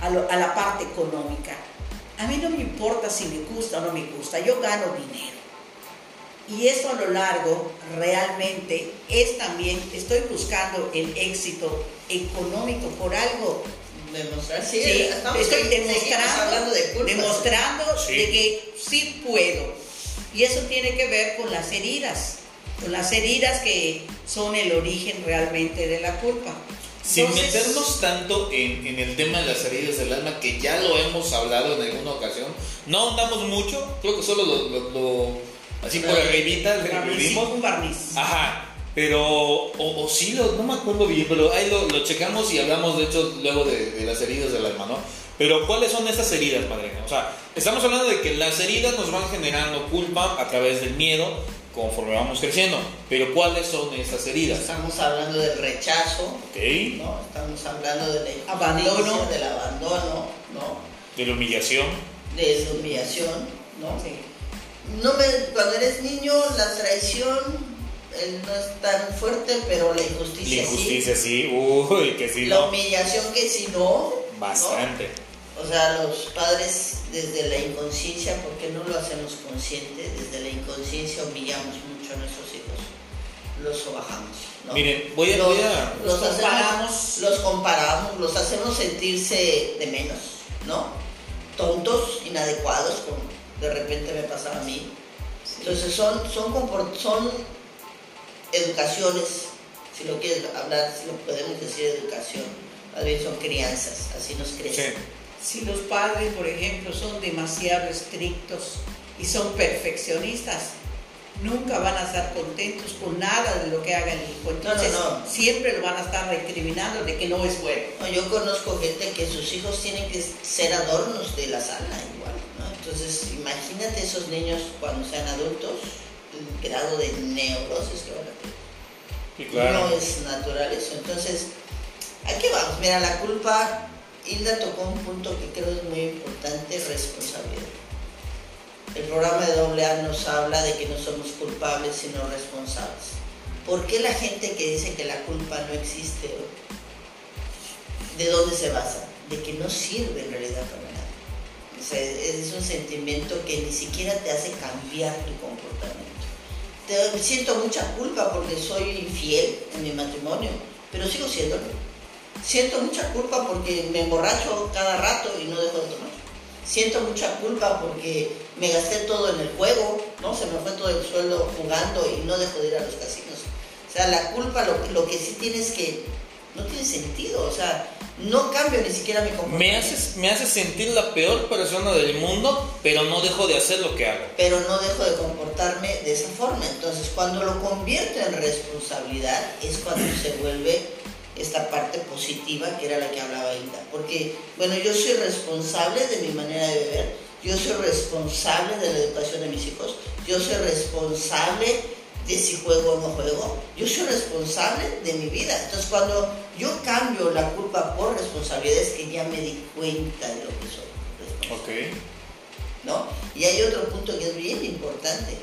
a, a la parte económica. A mí no me importa si me gusta o no me gusta, yo gano dinero. Y eso a lo largo realmente es también, estoy buscando el éxito económico por algo. Demostrar, sí, estoy demostrando, de, demostrando de que sí puedo. Y eso tiene que ver con las heridas, con las heridas que son el origen realmente de la culpa. Sin Entonces- meternos tanto en, en el tema de las heridas del alma, que ya lo hemos hablado en alguna ocasión, no ahondamos mucho, creo que solo lo, lo- lo- así por arribita le un barniz. Ajá, pero, o, o sí, lo, no me acuerdo bien, pero ahí lo, lo checamos y hablamos de hecho luego de, de las heridas del alma, ¿no? Pero ¿cuáles son estas heridas, madrina? O sea, estamos hablando de que las heridas nos van generando culpa a través del miedo conforme vamos creciendo, pero ¿cuáles son estas heridas? Estamos hablando del rechazo, ¿Ok? ¿no? Estamos hablando de la Abandono. del abandono, ¿no? De la humillación. De la humillación, ¿no? Sí. No me, cuando eres niño, la traición no es tan fuerte, pero la injusticia, La injusticia, sí. Uy, que sí. La ¿no? humillación que si no, ¿no? Bastante. O sea, los padres desde la inconsciencia, porque no lo hacemos consciente, desde la inconsciencia humillamos mucho a nuestros hijos, los sobajamos. ¿no? Miren, voy a... los, Voy a los Los hacemos- comparamos. los comparamos, los hacemos sentirse de menos, ¿no? Tontos, inadecuados, como de repente me pasaba a mí. Entonces son, son, comport- son educaciones, si lo quieres hablar, si lo podemos decir educación, más bien son crianzas, así nos sí. crecen. Si los padres, por ejemplo, son demasiado estrictos y son perfeccionistas, nunca van a estar contentos con nada de lo que haga el hijo. Entonces, no. siempre lo van a estar recriminando de que no es bueno. No, yo conozco gente que sus hijos tienen que ser adornos de la sala igual, ¿no? Entonces, imagínate esos niños cuando sean adultos, el grado de neurosis que van a tener. Sí, claro. No es natural eso. Entonces, ¿a qué vamos? Mira, la culpa, Hilda tocó un punto que creo es muy importante, responsabilidad. El programa de AA nos habla de que no somos culpables, sino responsables. ¿Por qué la gente que dice que la culpa no existe, de dónde se basa? De que no sirve en realidad para nada. O sea, es un sentimiento que ni siquiera te hace cambiar tu comportamiento. Siento mucha culpa porque soy infiel en mi matrimonio, pero sigo siéndolo. Siento mucha culpa porque me emborracho cada rato y no dejo de tomar. Siento mucha culpa porque me gasté todo en el juego, ¿no? Se me fue todo el sueldo jugando y no dejo de ir a los casinos. O sea, la culpa lo, lo que sí tiene es que no tiene sentido. O sea, no cambio ni siquiera mi comportamiento. Me haces, me haces sentir la peor persona del mundo, pero no dejo de hacer lo que hago. pero no dejo de comportarme de esa forma. Entonces, cuando lo convierto en responsabilidad, es cuando se vuelve esta parte positiva que era la que hablaba Hilda. Porque, bueno, yo soy responsable de mi manera de beber, yo soy responsable de la educación de mis hijos, yo soy responsable de si juego o no juego, yo soy responsable de mi vida. Entonces, cuando yo cambio la culpa por responsabilidad, es que ya me di cuenta de lo que soy. responsable. Ok. ¿no? Y hay otro punto que es bien importante.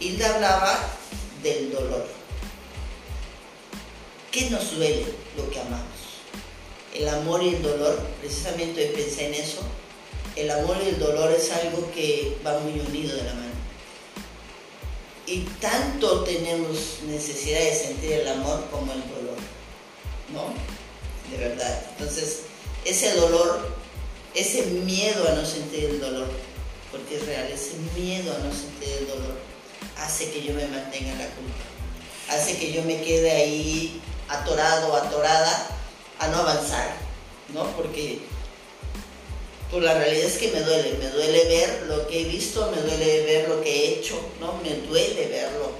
Hilda hablaba del dolor. ¿Qué nos duele lo que amamos? El amor y el dolor, precisamente hoy pensé en eso, el amor y el dolor es algo que va muy unido de la mano. Y tanto tenemos necesidad de sentir el amor como el dolor, ¿no? De verdad. Entonces, ese dolor, ese miedo a no sentir el dolor, porque es real, ese miedo a no sentir el dolor hace que yo me mantenga en la culpa, hace que yo me quede ahí atorado, atorada, a no avanzar, ¿no? Porque pues la realidad es que me duele, me duele ver lo que he visto, me duele ver lo que he hecho, ¿no? Me duele verlo,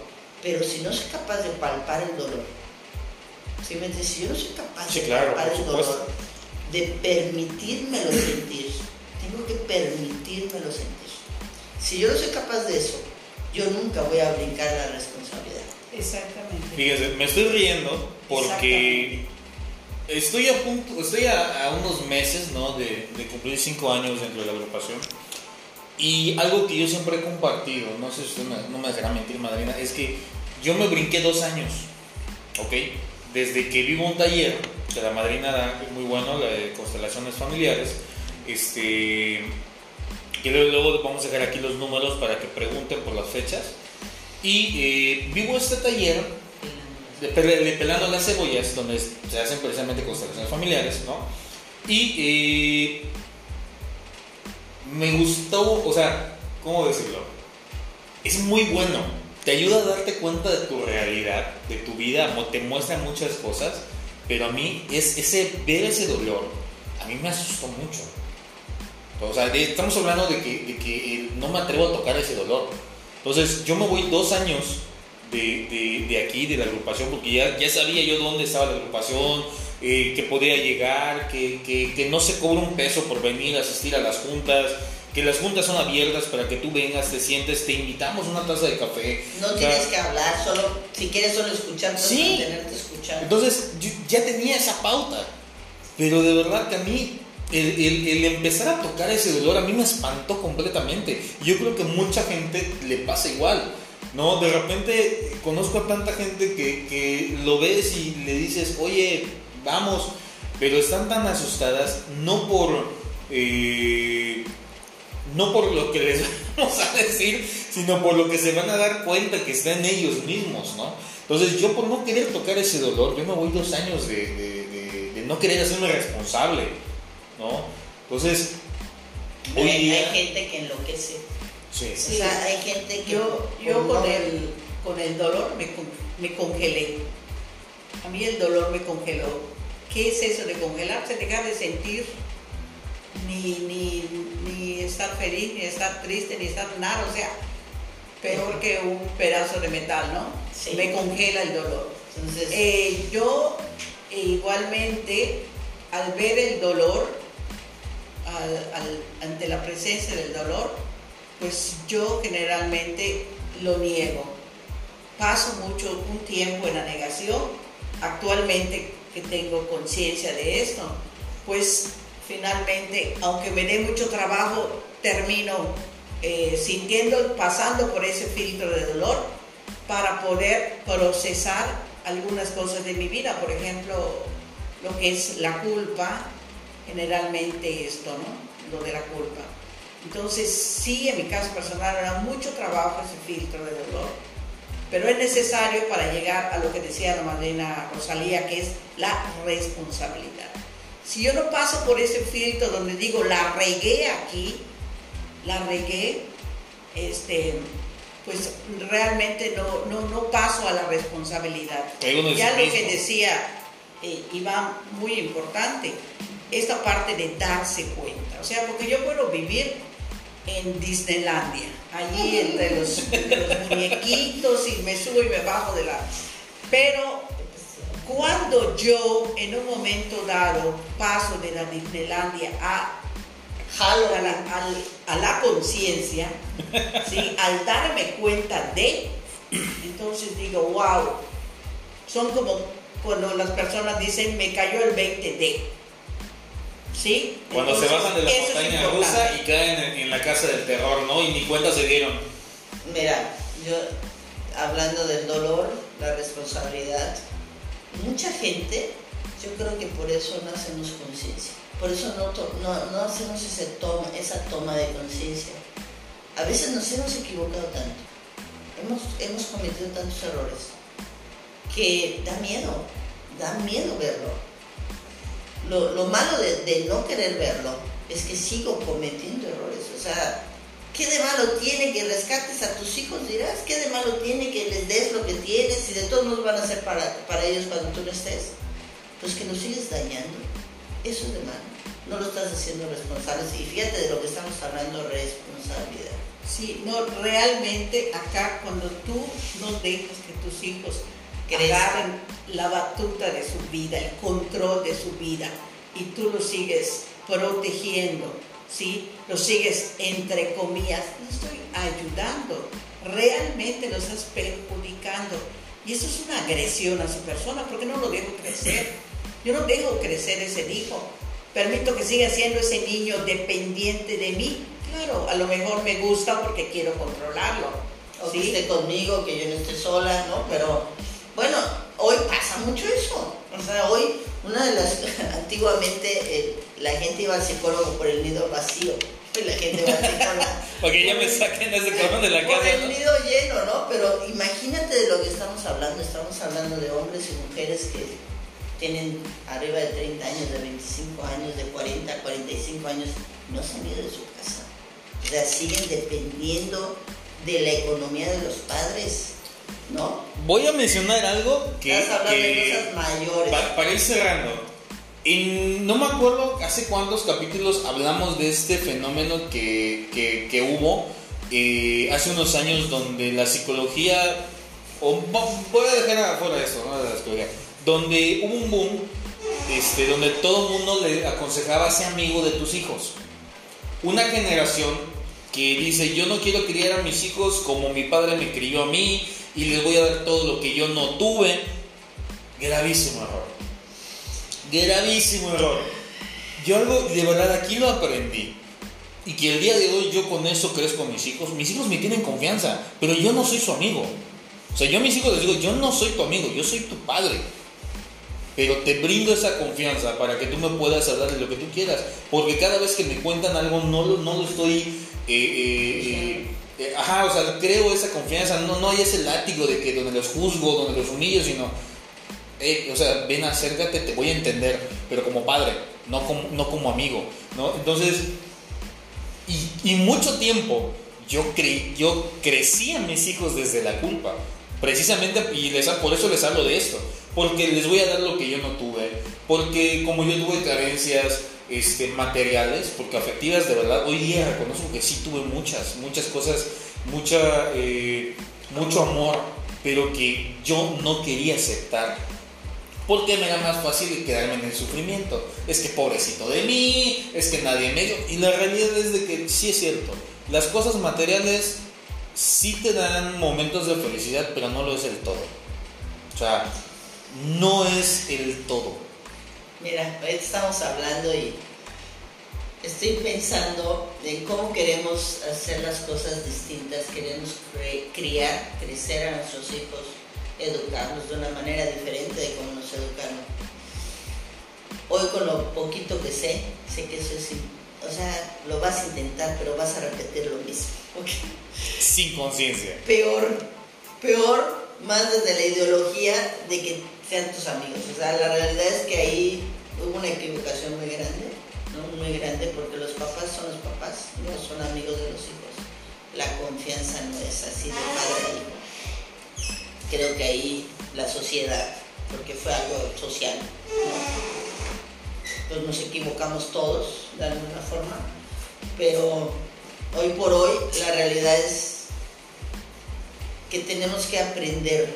pero si no soy capaz de palpar el dolor, ¿sí me? Si yo no soy capaz Sí, de claro, palpar el dolor, de permitírmelo sentir, tengo que permitírmelo sentir. Si yo no soy capaz de eso, yo nunca voy a brincar la responsabilidad. Exactamente. Fíjese, me estoy riendo porque estoy a punto, estoy a, a unos meses ¿no? de, de cumplir cinco años dentro de la agrupación. Y algo que yo siempre he compartido, no sé si usted me- no me dejará mentir, madrina, es que yo me brinqué dos años, ¿ok? Desde que vivo un taller que la madrina da, muy bueno, la de constelaciones familiares, este, que luego, vamos a dejar aquí los números para que pregunten por las fechas. Y eh, vivo este taller de, de pelando las cebollas, donde se hacen precisamente constelaciones familiares, ¿no? Y eh, me gustó, o sea, ¿cómo decirlo? Es muy bueno, te ayuda a darte cuenta de tu realidad, de tu vida, te muestra muchas cosas, pero a mí es ese ver ese dolor, a mí me asustó mucho. O sea, estamos hablando de que, de que eh, no me atrevo a tocar ese dolor. Entonces, yo me voy dos años de, de, de aquí, de la agrupación, porque ya, ya sabía yo dónde estaba la agrupación, eh, que podía llegar, que, que, que, no se cobra un peso por venir a asistir a las juntas, que las juntas son abiertas para que tú vengas, te sientes, te invitamos una taza de café. No tienes que hablar, solo si quieres solo escuchar, Sí. tenerte escuchando. Entonces, yo ya tenía esa pauta, pero de verdad que a mí el, el- el empezar a tocar ese dolor a mí me espantó completamente. Yo creo que mucha gente le pasa igual. ¿No? De repente conozco a tanta gente que, que lo ves y le dices, oye, vamos, pero están tan asustadas, no por, eh, no por lo que les vamos a decir, sino por lo que se van a dar cuenta que está en ellos mismos, ¿no? Entonces yo por no querer tocar ese dolor, yo me voy dos años de, de- de- de no querer hacerme responsable, ¿no? Entonces, hoy hay, día... hay gente que enloquece. Sí. O sea, hay gente que. Yo, yo con, el, con el dolor me, con- me congelé. A mí el dolor me congeló. ¿Qué es eso de congelarse? Dejar de sentir ni, ni, ni estar feliz, ni estar triste, ni estar nada. O sea, peor que un pedazo de metal, ¿no? Sí. Me congela el dolor. Entonces, Eh, yo eh, igualmente, al ver el dolor, al- al- ante la presencia del dolor, pues yo generalmente lo niego. Paso mucho un tiempo en la negación. Actualmente que tengo conciencia de esto, pues finalmente, aunque me dé mucho trabajo, termino eh, sintiendo, pasando por ese filtro de dolor para poder procesar algunas cosas de mi vida. Por ejemplo, lo que es la culpa, generalmente esto, ¿no? Lo de la culpa. Entonces, sí, en mi caso personal era mucho trabajo ese filtro de dolor, pero es necesario para llegar a lo que decía la madrina Rosalía, que es la responsabilidad. Si yo no paso por ese filtro donde digo, la regué aquí, la regué, este, pues realmente no, no, no paso a la responsabilidad. Ya lo que decía eh, Iván, muy importante, esta parte de darse cuenta. O sea, porque yo puedo vivir en Disneylandia, allí entre los, los muñequitos y me subo y me bajo de la... Pero cuando yo en un momento dado paso de la Disneylandia a jalo a la, a la conciencia, ¿sí? al darme cuenta de, entonces digo, wow, son como cuando las personas dicen, me cayó el 20 de. ¿Sí? Cuando se bajan de la montaña rusa y caen en, en la casa del terror, ¿no? Y ni cuenta se dieron. Mira, yo hablando del dolor, la responsabilidad, mucha gente, yo creo que por eso no hacemos conciencia, por eso no, no, no hacemos ese toma, esa toma de conciencia. A veces nos hemos equivocado tanto, hemos, hemos cometido tantos errores, que da miedo, da miedo verlo. Lo, lo malo de, no querer verlo es que sigo cometiendo errores, o sea, ¿Qué de malo tiene que rescates a tus hijos? Dirás, ¿qué de malo tiene que les des lo que tienes y de todos modos van a ser para, para ellos cuando tú no estés? Pues que los sigues dañando. Eso es de malo. No lo estás haciendo responsable. Y fíjate de lo que estamos hablando, responsabilidad. Sí, no, realmente acá cuando tú no dejas que tus hijos. Agarren la batuta de su vida, el control de su vida, y tú los sigues protegiendo, ¿sí? Los sigues, entre comillas, no estoy ayudando, realmente los estás perjudicando. Y eso es una agresión a su persona, porque no lo dejo crecer. Yo no dejo crecer ese hijo. Permito que siga siendo ese niño dependiente de mí. Claro, a lo mejor me gusta porque quiero controlarlo. O que esté conmigo, que yo no esté sola, ¿no? Pero bueno, hoy pasa mucho eso. O sea, hoy, una de las. Antiguamente la gente iba al psicólogo por el nido vacío. Hoy la gente va al psicólogo. Para que ya me saquen ese cabrón de la Por casa, el ¿no? nido lleno, ¿no? Pero imagínate de lo que estamos hablando. Estamos hablando de hombres y mujeres que tienen arriba de 30 años, de 25 años, de 40, 45 años, no se han ido de su casa. O sea, siguen dependiendo de la economía de los padres. ¿No? Voy a mencionar algo que. Estás hablando de que cosas mayores. pa- para ir cerrando. En- no me acuerdo hace cuántos capítulos hablamos de este fenómeno que, que- que hubo eh, hace unos años donde la psicología. O, vo- voy a dejar afuera eso, ¿no? De la psicología. Donde hubo un boom este, donde todo el mundo le aconsejaba ser amigo de tus hijos. Una generación que dice, yo no quiero criar a mis hijos como mi padre me crió a mí y les voy a dar todo lo que yo no tuve. Gravísimo error. Gravísimo error. Yo algo, de verdad, aquí lo aprendí. Y que el día de hoy yo con eso crezco con mis hijos. Mis hijos me tienen confianza, pero yo no soy su amigo. O sea, yo a mis hijos les digo, yo no soy tu amigo, yo soy tu padre. Pero te brindo esa confianza para que tú me puedas hablar de lo que tú quieras. Porque cada vez que me cuentan algo no lo, no lo estoy... eh, eh, eh, ajá, o sea, creo esa confianza. No, no hay ese látigo de que donde los juzgo, donde los humillo, sino... eh, o sea, ven, acércate, te voy a entender. Pero como padre, no como, no como amigo. ¿no? Entonces... Y, y mucho tiempo yo, cre, yo crecí a mis hijos desde la culpa. Precisamente, y les, por eso les hablo de esto. Porque les voy a dar lo que yo no tuve. Porque como yo tuve carencias este, materiales, porque afectivas de verdad, hoy día reconozco que sí tuve muchas, muchas cosas, mucha, eh, mucho amor, pero que yo no quería aceptar porque me era más fácil quedarme en el sufrimiento. Es que pobrecito de mí, es que nadie me dio. Y la realidad es de que sí es cierto. Las cosas materiales sí te dan momentos de felicidad, pero no lo es el todo. O sea, no es el todo. Mira, ahorita estamos hablando y estoy pensando en cómo queremos hacer las cosas distintas, queremos cre- criar, crecer a nuestros hijos, educarlos de una manera diferente de cómo nos educaron. Hoy con lo poquito que sé, sé que eso es, o sea, lo vas a intentar, pero vas a repetir lo mismo. Sin conciencia. peor, peor, más desde la ideología de que sean tus amigos. O sea, la realidad es que ahí hubo una equivocación muy grande, ¿no? Muy grande, porque los papás son los papás, no son amigos de los hijos. La confianza no es así de padre a hijo. Creo que ahí la sociedad, porque fue algo social, ¿no? pues nos equivocamos todos de alguna forma, pero hoy por hoy la realidad es que tenemos que aprender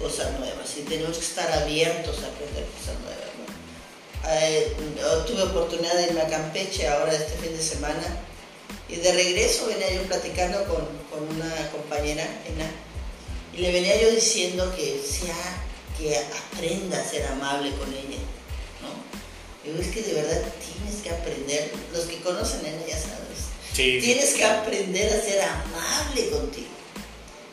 cosas nuevas y tenemos que estar abiertos a aprender cosas nuevas. Eh, tuve oportunidad de irme a Campeche ahora este fin de semana y de regreso venía yo platicando con, con una compañera, Ena, y le venía yo diciendo que sea que aprenda a ser amable con ella, ¿no? Digo, es que de verdad tienes que aprender, los que conocen a ella ya sabes, Sí, sí. tienes que aprender a ser amable contigo.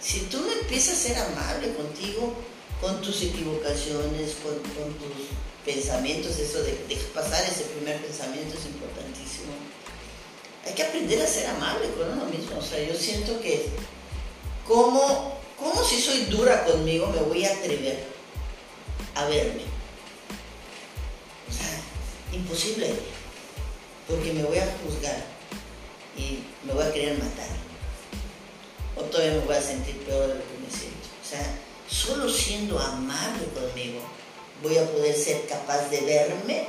Si tú no empiezas a ser amable contigo, con tus equivocaciones, con, con tus pensamientos, eso de, de pasar ese primer pensamiento es importantísimo. Hay que aprender a ser amable con uno mismo. O sea, yo siento que, ¿cómo, cómo si soy dura conmigo me voy a atrever a verme? O sea, imposible, porque me voy a juzgar y me voy a querer matar. O todavía me voy a sentir peor de lo que me siento. O sea, solo siendo amable conmigo voy a poder ser capaz de verme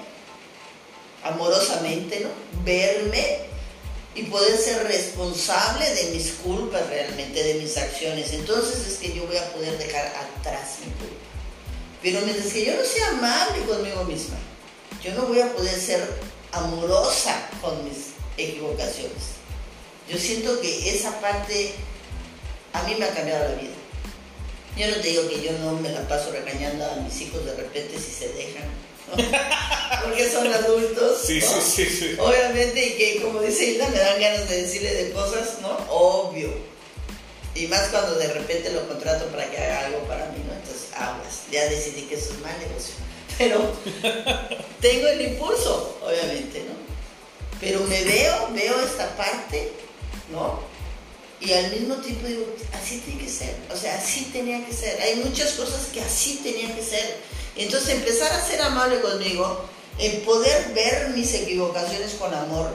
amorosamente, ¿no? Verme y poder ser responsable de mis culpas realmente, de mis acciones. Entonces es que yo voy a poder dejar atrás mi culpa. Pero mientras que yo no sea amable conmigo misma, yo no voy a poder ser amorosa con mis equivocaciones. Yo siento que esa parte a mí me ha cambiado la vida. Yo no te digo que yo no me la paso regañando a mis hijos de repente si se dejan, ¿no? porque son adultos. Sí, ¿no? sí, sí, sí. Obviamente, y que como dice Hilda, me dan ganas de decirle de cosas, ¿no? Obvio. Y más cuando de repente lo contrato para que haga algo para mí, ¿no? Entonces, aguas. Ya decidí que eso es mal negocio. Pero tengo el impulso, obviamente, ¿no? Pero me veo, veo esta parte, ¿no? Y al mismo tiempo digo, así tiene que ser. O sea, así tenía que ser. Hay muchas cosas que así tenían que ser. Entonces, empezar a ser amable conmigo, el poder ver mis equivocaciones con amor,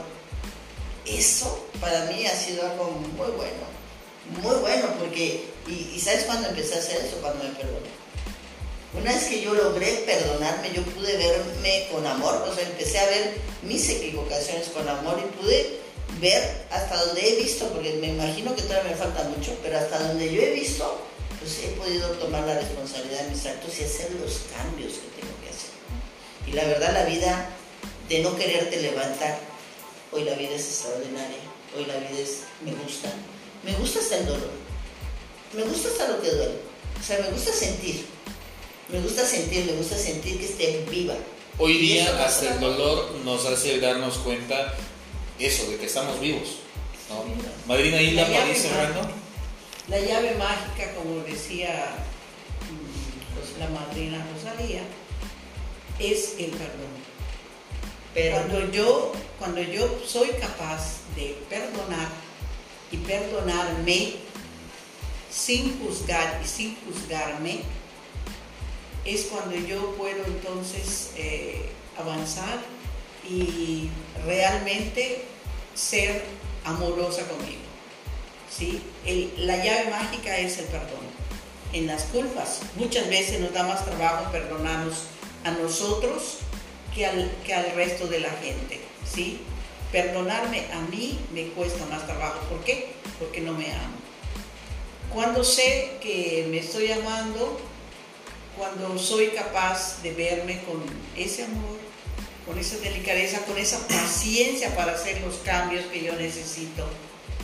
eso para mí ha sido algo muy bueno, muy bueno, porque, y, ¿sabes cuándo empecé a hacer eso? Cuando me perdoné. Una vez que yo logré perdonarme, yo pude verme con amor, o sea, empecé a ver mis equivocaciones con amor y pude ver hasta donde he visto, porque me imagino que todavía me falta mucho, pero hasta donde yo he visto, pues he podido tomar la responsabilidad de mis actos y hacer los cambios que tengo que hacer. Y la verdad, la vida de no quererte levantar, hoy la vida es extraordinaria, hoy la vida es, me gusta, me gusta hasta el dolor, me gusta hasta lo que duele, o sea, me gusta sentir, me gusta sentir, me gusta sentir que esté viva. Hoy día hasta el dolor nos hace darnos cuenta eso, de que estamos vivos. ¿no? Madrina Isla, cerrando. La llave mágica, como decía pues, la madrina Rosalía, es el perdón. Pero cuando yo, cuando yo soy capaz de perdonar y perdonarme sin juzgar y sin juzgarme, es cuando yo puedo entonces eh, avanzar y realmente ser amorosa conmigo. ¿sí? la llave mágica es el perdón. En las culpas muchas veces nos da más trabajo perdonarnos a nosotros que al, que al resto de la gente. ¿sí? Perdonarme a mí me cuesta más trabajo. ¿Por qué? Porque no me amo. Cuando sé que me estoy amando, cuando soy capaz de verme con ese amor, con esa delicadeza, con esa paciencia para hacer los cambios que yo necesito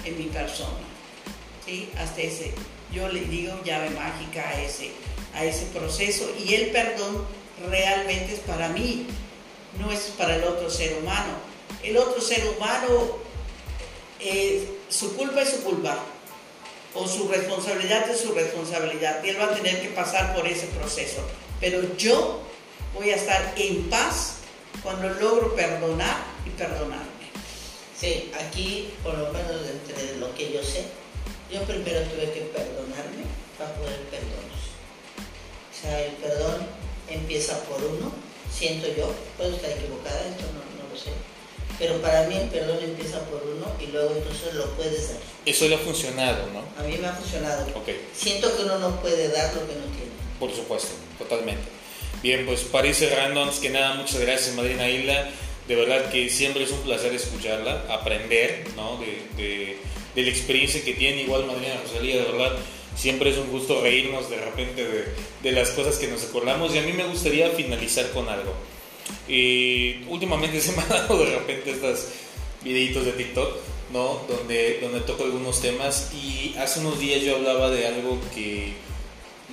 en mi persona. ¿Sí? Hasta ese, yo le digo llave mágica a ese, a ese proceso y el perdón realmente es para mí, no es para el otro ser humano. El otro ser humano, eh, su culpa es su culpa, o su responsabilidad es su responsabilidad, y él va a tener que pasar por ese proceso. Pero yo voy a estar en paz cuando logro perdonar y perdonarme. Sí, aquí, por lo menos entre lo que yo sé, yo primero tuve que perdonarme para poder perdonar. O sea, el perdón empieza por uno, siento yo, puedo estar equivocada, esto no, no lo sé. Pero para mí el perdón empieza por uno y luego entonces lo puedes dar. Eso le ha funcionado, ¿no? A mí me ha funcionado. Okay. Siento que uno no puede dar lo que no tiene. Por supuesto, totalmente. Bien, pues para ir cerrando, antes que nada, muchas gracias, Madrina Isla. De verdad que siempre es un placer escucharla, aprender ¿no? de, de, la experiencia que tiene. Igual, Madrina Rosalía, de verdad, siempre es un gusto reírnos de repente de, de las cosas que nos acordamos. Y a mí me gustaría finalizar con algo. Y últimamente se me han dado de repente estos videitos de TikTok, ¿no? Donde, donde toco algunos temas. Y hace unos días yo hablaba de algo que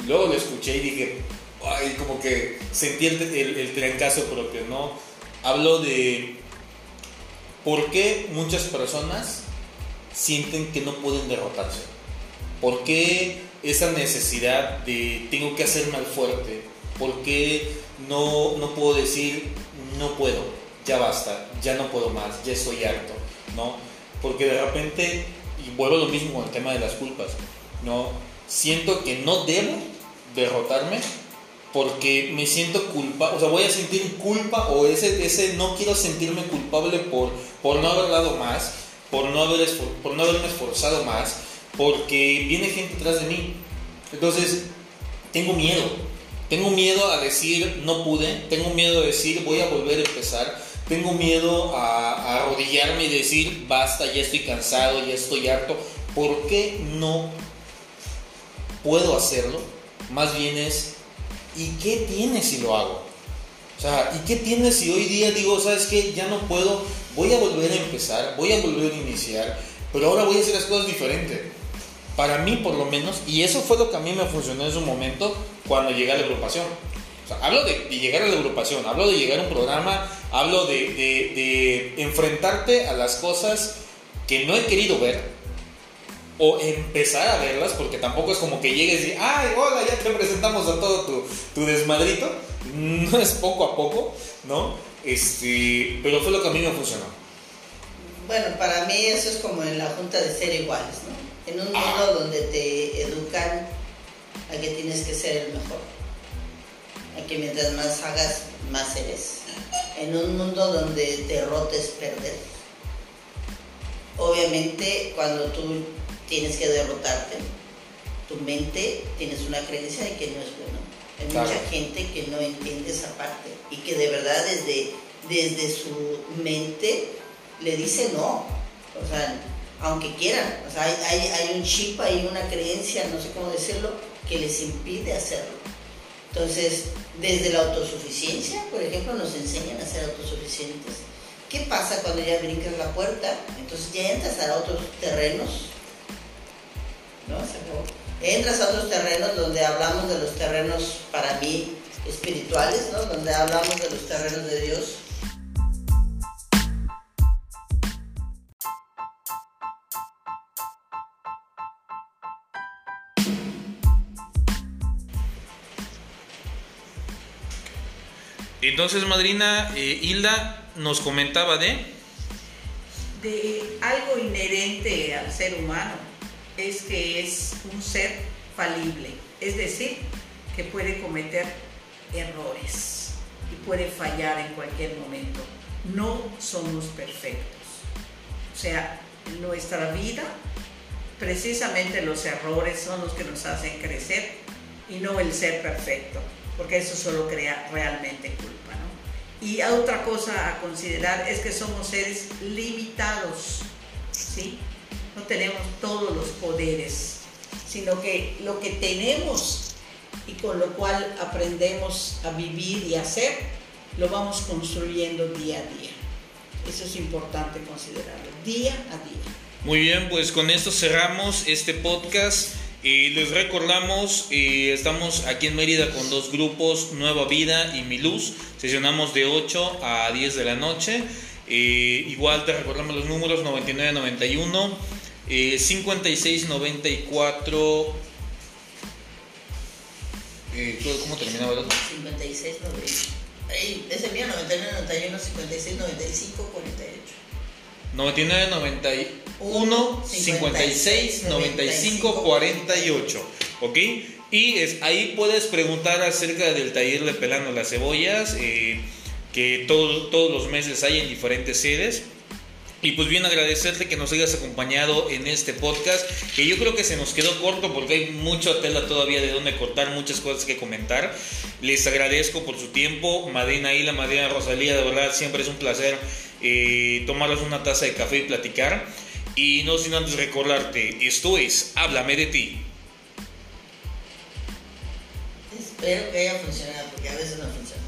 luego lo escuché y dije, ay, como que sentí el, el, trancazo propio, ¿no? Hablo de por qué muchas personas sienten que no pueden derrotarse. ¿Por qué esa necesidad de tengo que hacerme al fuerte? ¿Por qué no, no puedo decir no puedo, ya basta, ya no puedo más, ya estoy harto? ¿no? Porque de repente, y vuelvo lo mismo con el tema de las culpas, ¿no? Siento que no debo derrotarme porque me siento culpable, o sea, voy a sentir culpa o ese, ese no quiero sentirme culpable por, por no haber dado más, por no, haber por no haberme esforzado más, porque viene gente detrás de mí. Entonces, tengo miedo, tengo miedo a decir no pude, tengo miedo a decir voy a volver a empezar, tengo miedo a, a arrodillarme y decir basta, ya estoy cansado, ya estoy harto. ¿Por qué no puedo hacerlo? Más bien es ¿y qué tiene si lo hago? O sea, ¿y qué tiene si hoy día digo, sabes qué, ya no puedo, voy a volver a empezar, voy a volver a iniciar, pero ahora voy a hacer las cosas diferentes? Para mí, por lo menos, y eso fue lo que a mí me funcionó en su momento cuando llegué a la agrupación. O sea, hablo de, llegar a la agrupación, hablo de llegar a un programa, hablo de, de, de enfrentarte a las cosas que no he querido ver, o empezar a verlas, porque tampoco es como que llegues y, ay, hola, ya te presentamos a todo tu, tu desmadrito. No es poco a poco, ¿no? Este, pero fue lo que a mí me funcionó. Bueno, para mí eso es como en la junta de ser iguales, ¿no? En un mundo donde te educan a que tienes que ser el mejor, a que mientras más hagas, más eres. En un mundo donde derrotes perder. Obviamente, cuando tú tienes que derrotarte. Tu mente tienes una creencia de que no es bueno. Hay Claro. mucha gente que no entiende esa parte y que de verdad desde, desde su mente le dice no. O sea, aunque quieran. O sea, hay, hay, hay un chip, hay una creencia, no sé cómo decirlo, que les impide hacerlo. Entonces, desde la autosuficiencia, por ejemplo, nos enseñan a ser autosuficientes. ¿Qué pasa cuando ya brincas la puerta? Entonces ya entras a otros terrenos. ¿No? Entras a otros terrenos donde hablamos de los terrenos, para mí, espirituales, ¿no? Donde hablamos de los terrenos de Dios. Entonces, madrina eh, Hilda nos comentaba de... de algo inherente al ser humano es que es un ser falible, es decir, que puede cometer errores y puede fallar en cualquier momento. No somos perfectos. O sea, nuestra vida, precisamente los errores son los que nos hacen crecer y no el ser perfecto, porque eso solo crea realmente culpa. ¿no? Y otra cosa a considerar es que somos seres limitados, ¿sí? No tenemos todos los poderes, sino que lo que tenemos y con lo cual aprendemos a vivir y hacer, lo vamos construyendo día a día. Eso es importante considerarlo, día a día. Muy bien, pues con esto cerramos este podcast. Y les recordamos, eh, estamos aquí en Mérida con dos grupos, Nueva Vida y Mi Luz. Sesionamos de 8 a 10 de la noche. Eh, igual te recordamos los números 9991, eh, 5694. Eh, ¿Cómo terminaba el otro? 56, 90. Ey, ese mío, 99, 91, 56, 95, 48. 99 91 56 95 48 ¿ok? y es, ahí puedes preguntar acerca del taller de pelando las cebollas eh, que todo- todos los meses hay en diferentes sedes y pues bien agradecerte que nos hayas acompañado en este podcast, que yo creo que se nos quedó corto porque hay mucha tela todavía de donde cortar, muchas cosas que comentar. Les agradezco por su tiempo, Madina Hila, Madina Rosalía, de verdad siempre es un placer eh, tomarnos una taza de café y platicar. Y no sin antes recordarte, esto es Háblame de ti. Espero que haya funcionado, porque a veces no funciona.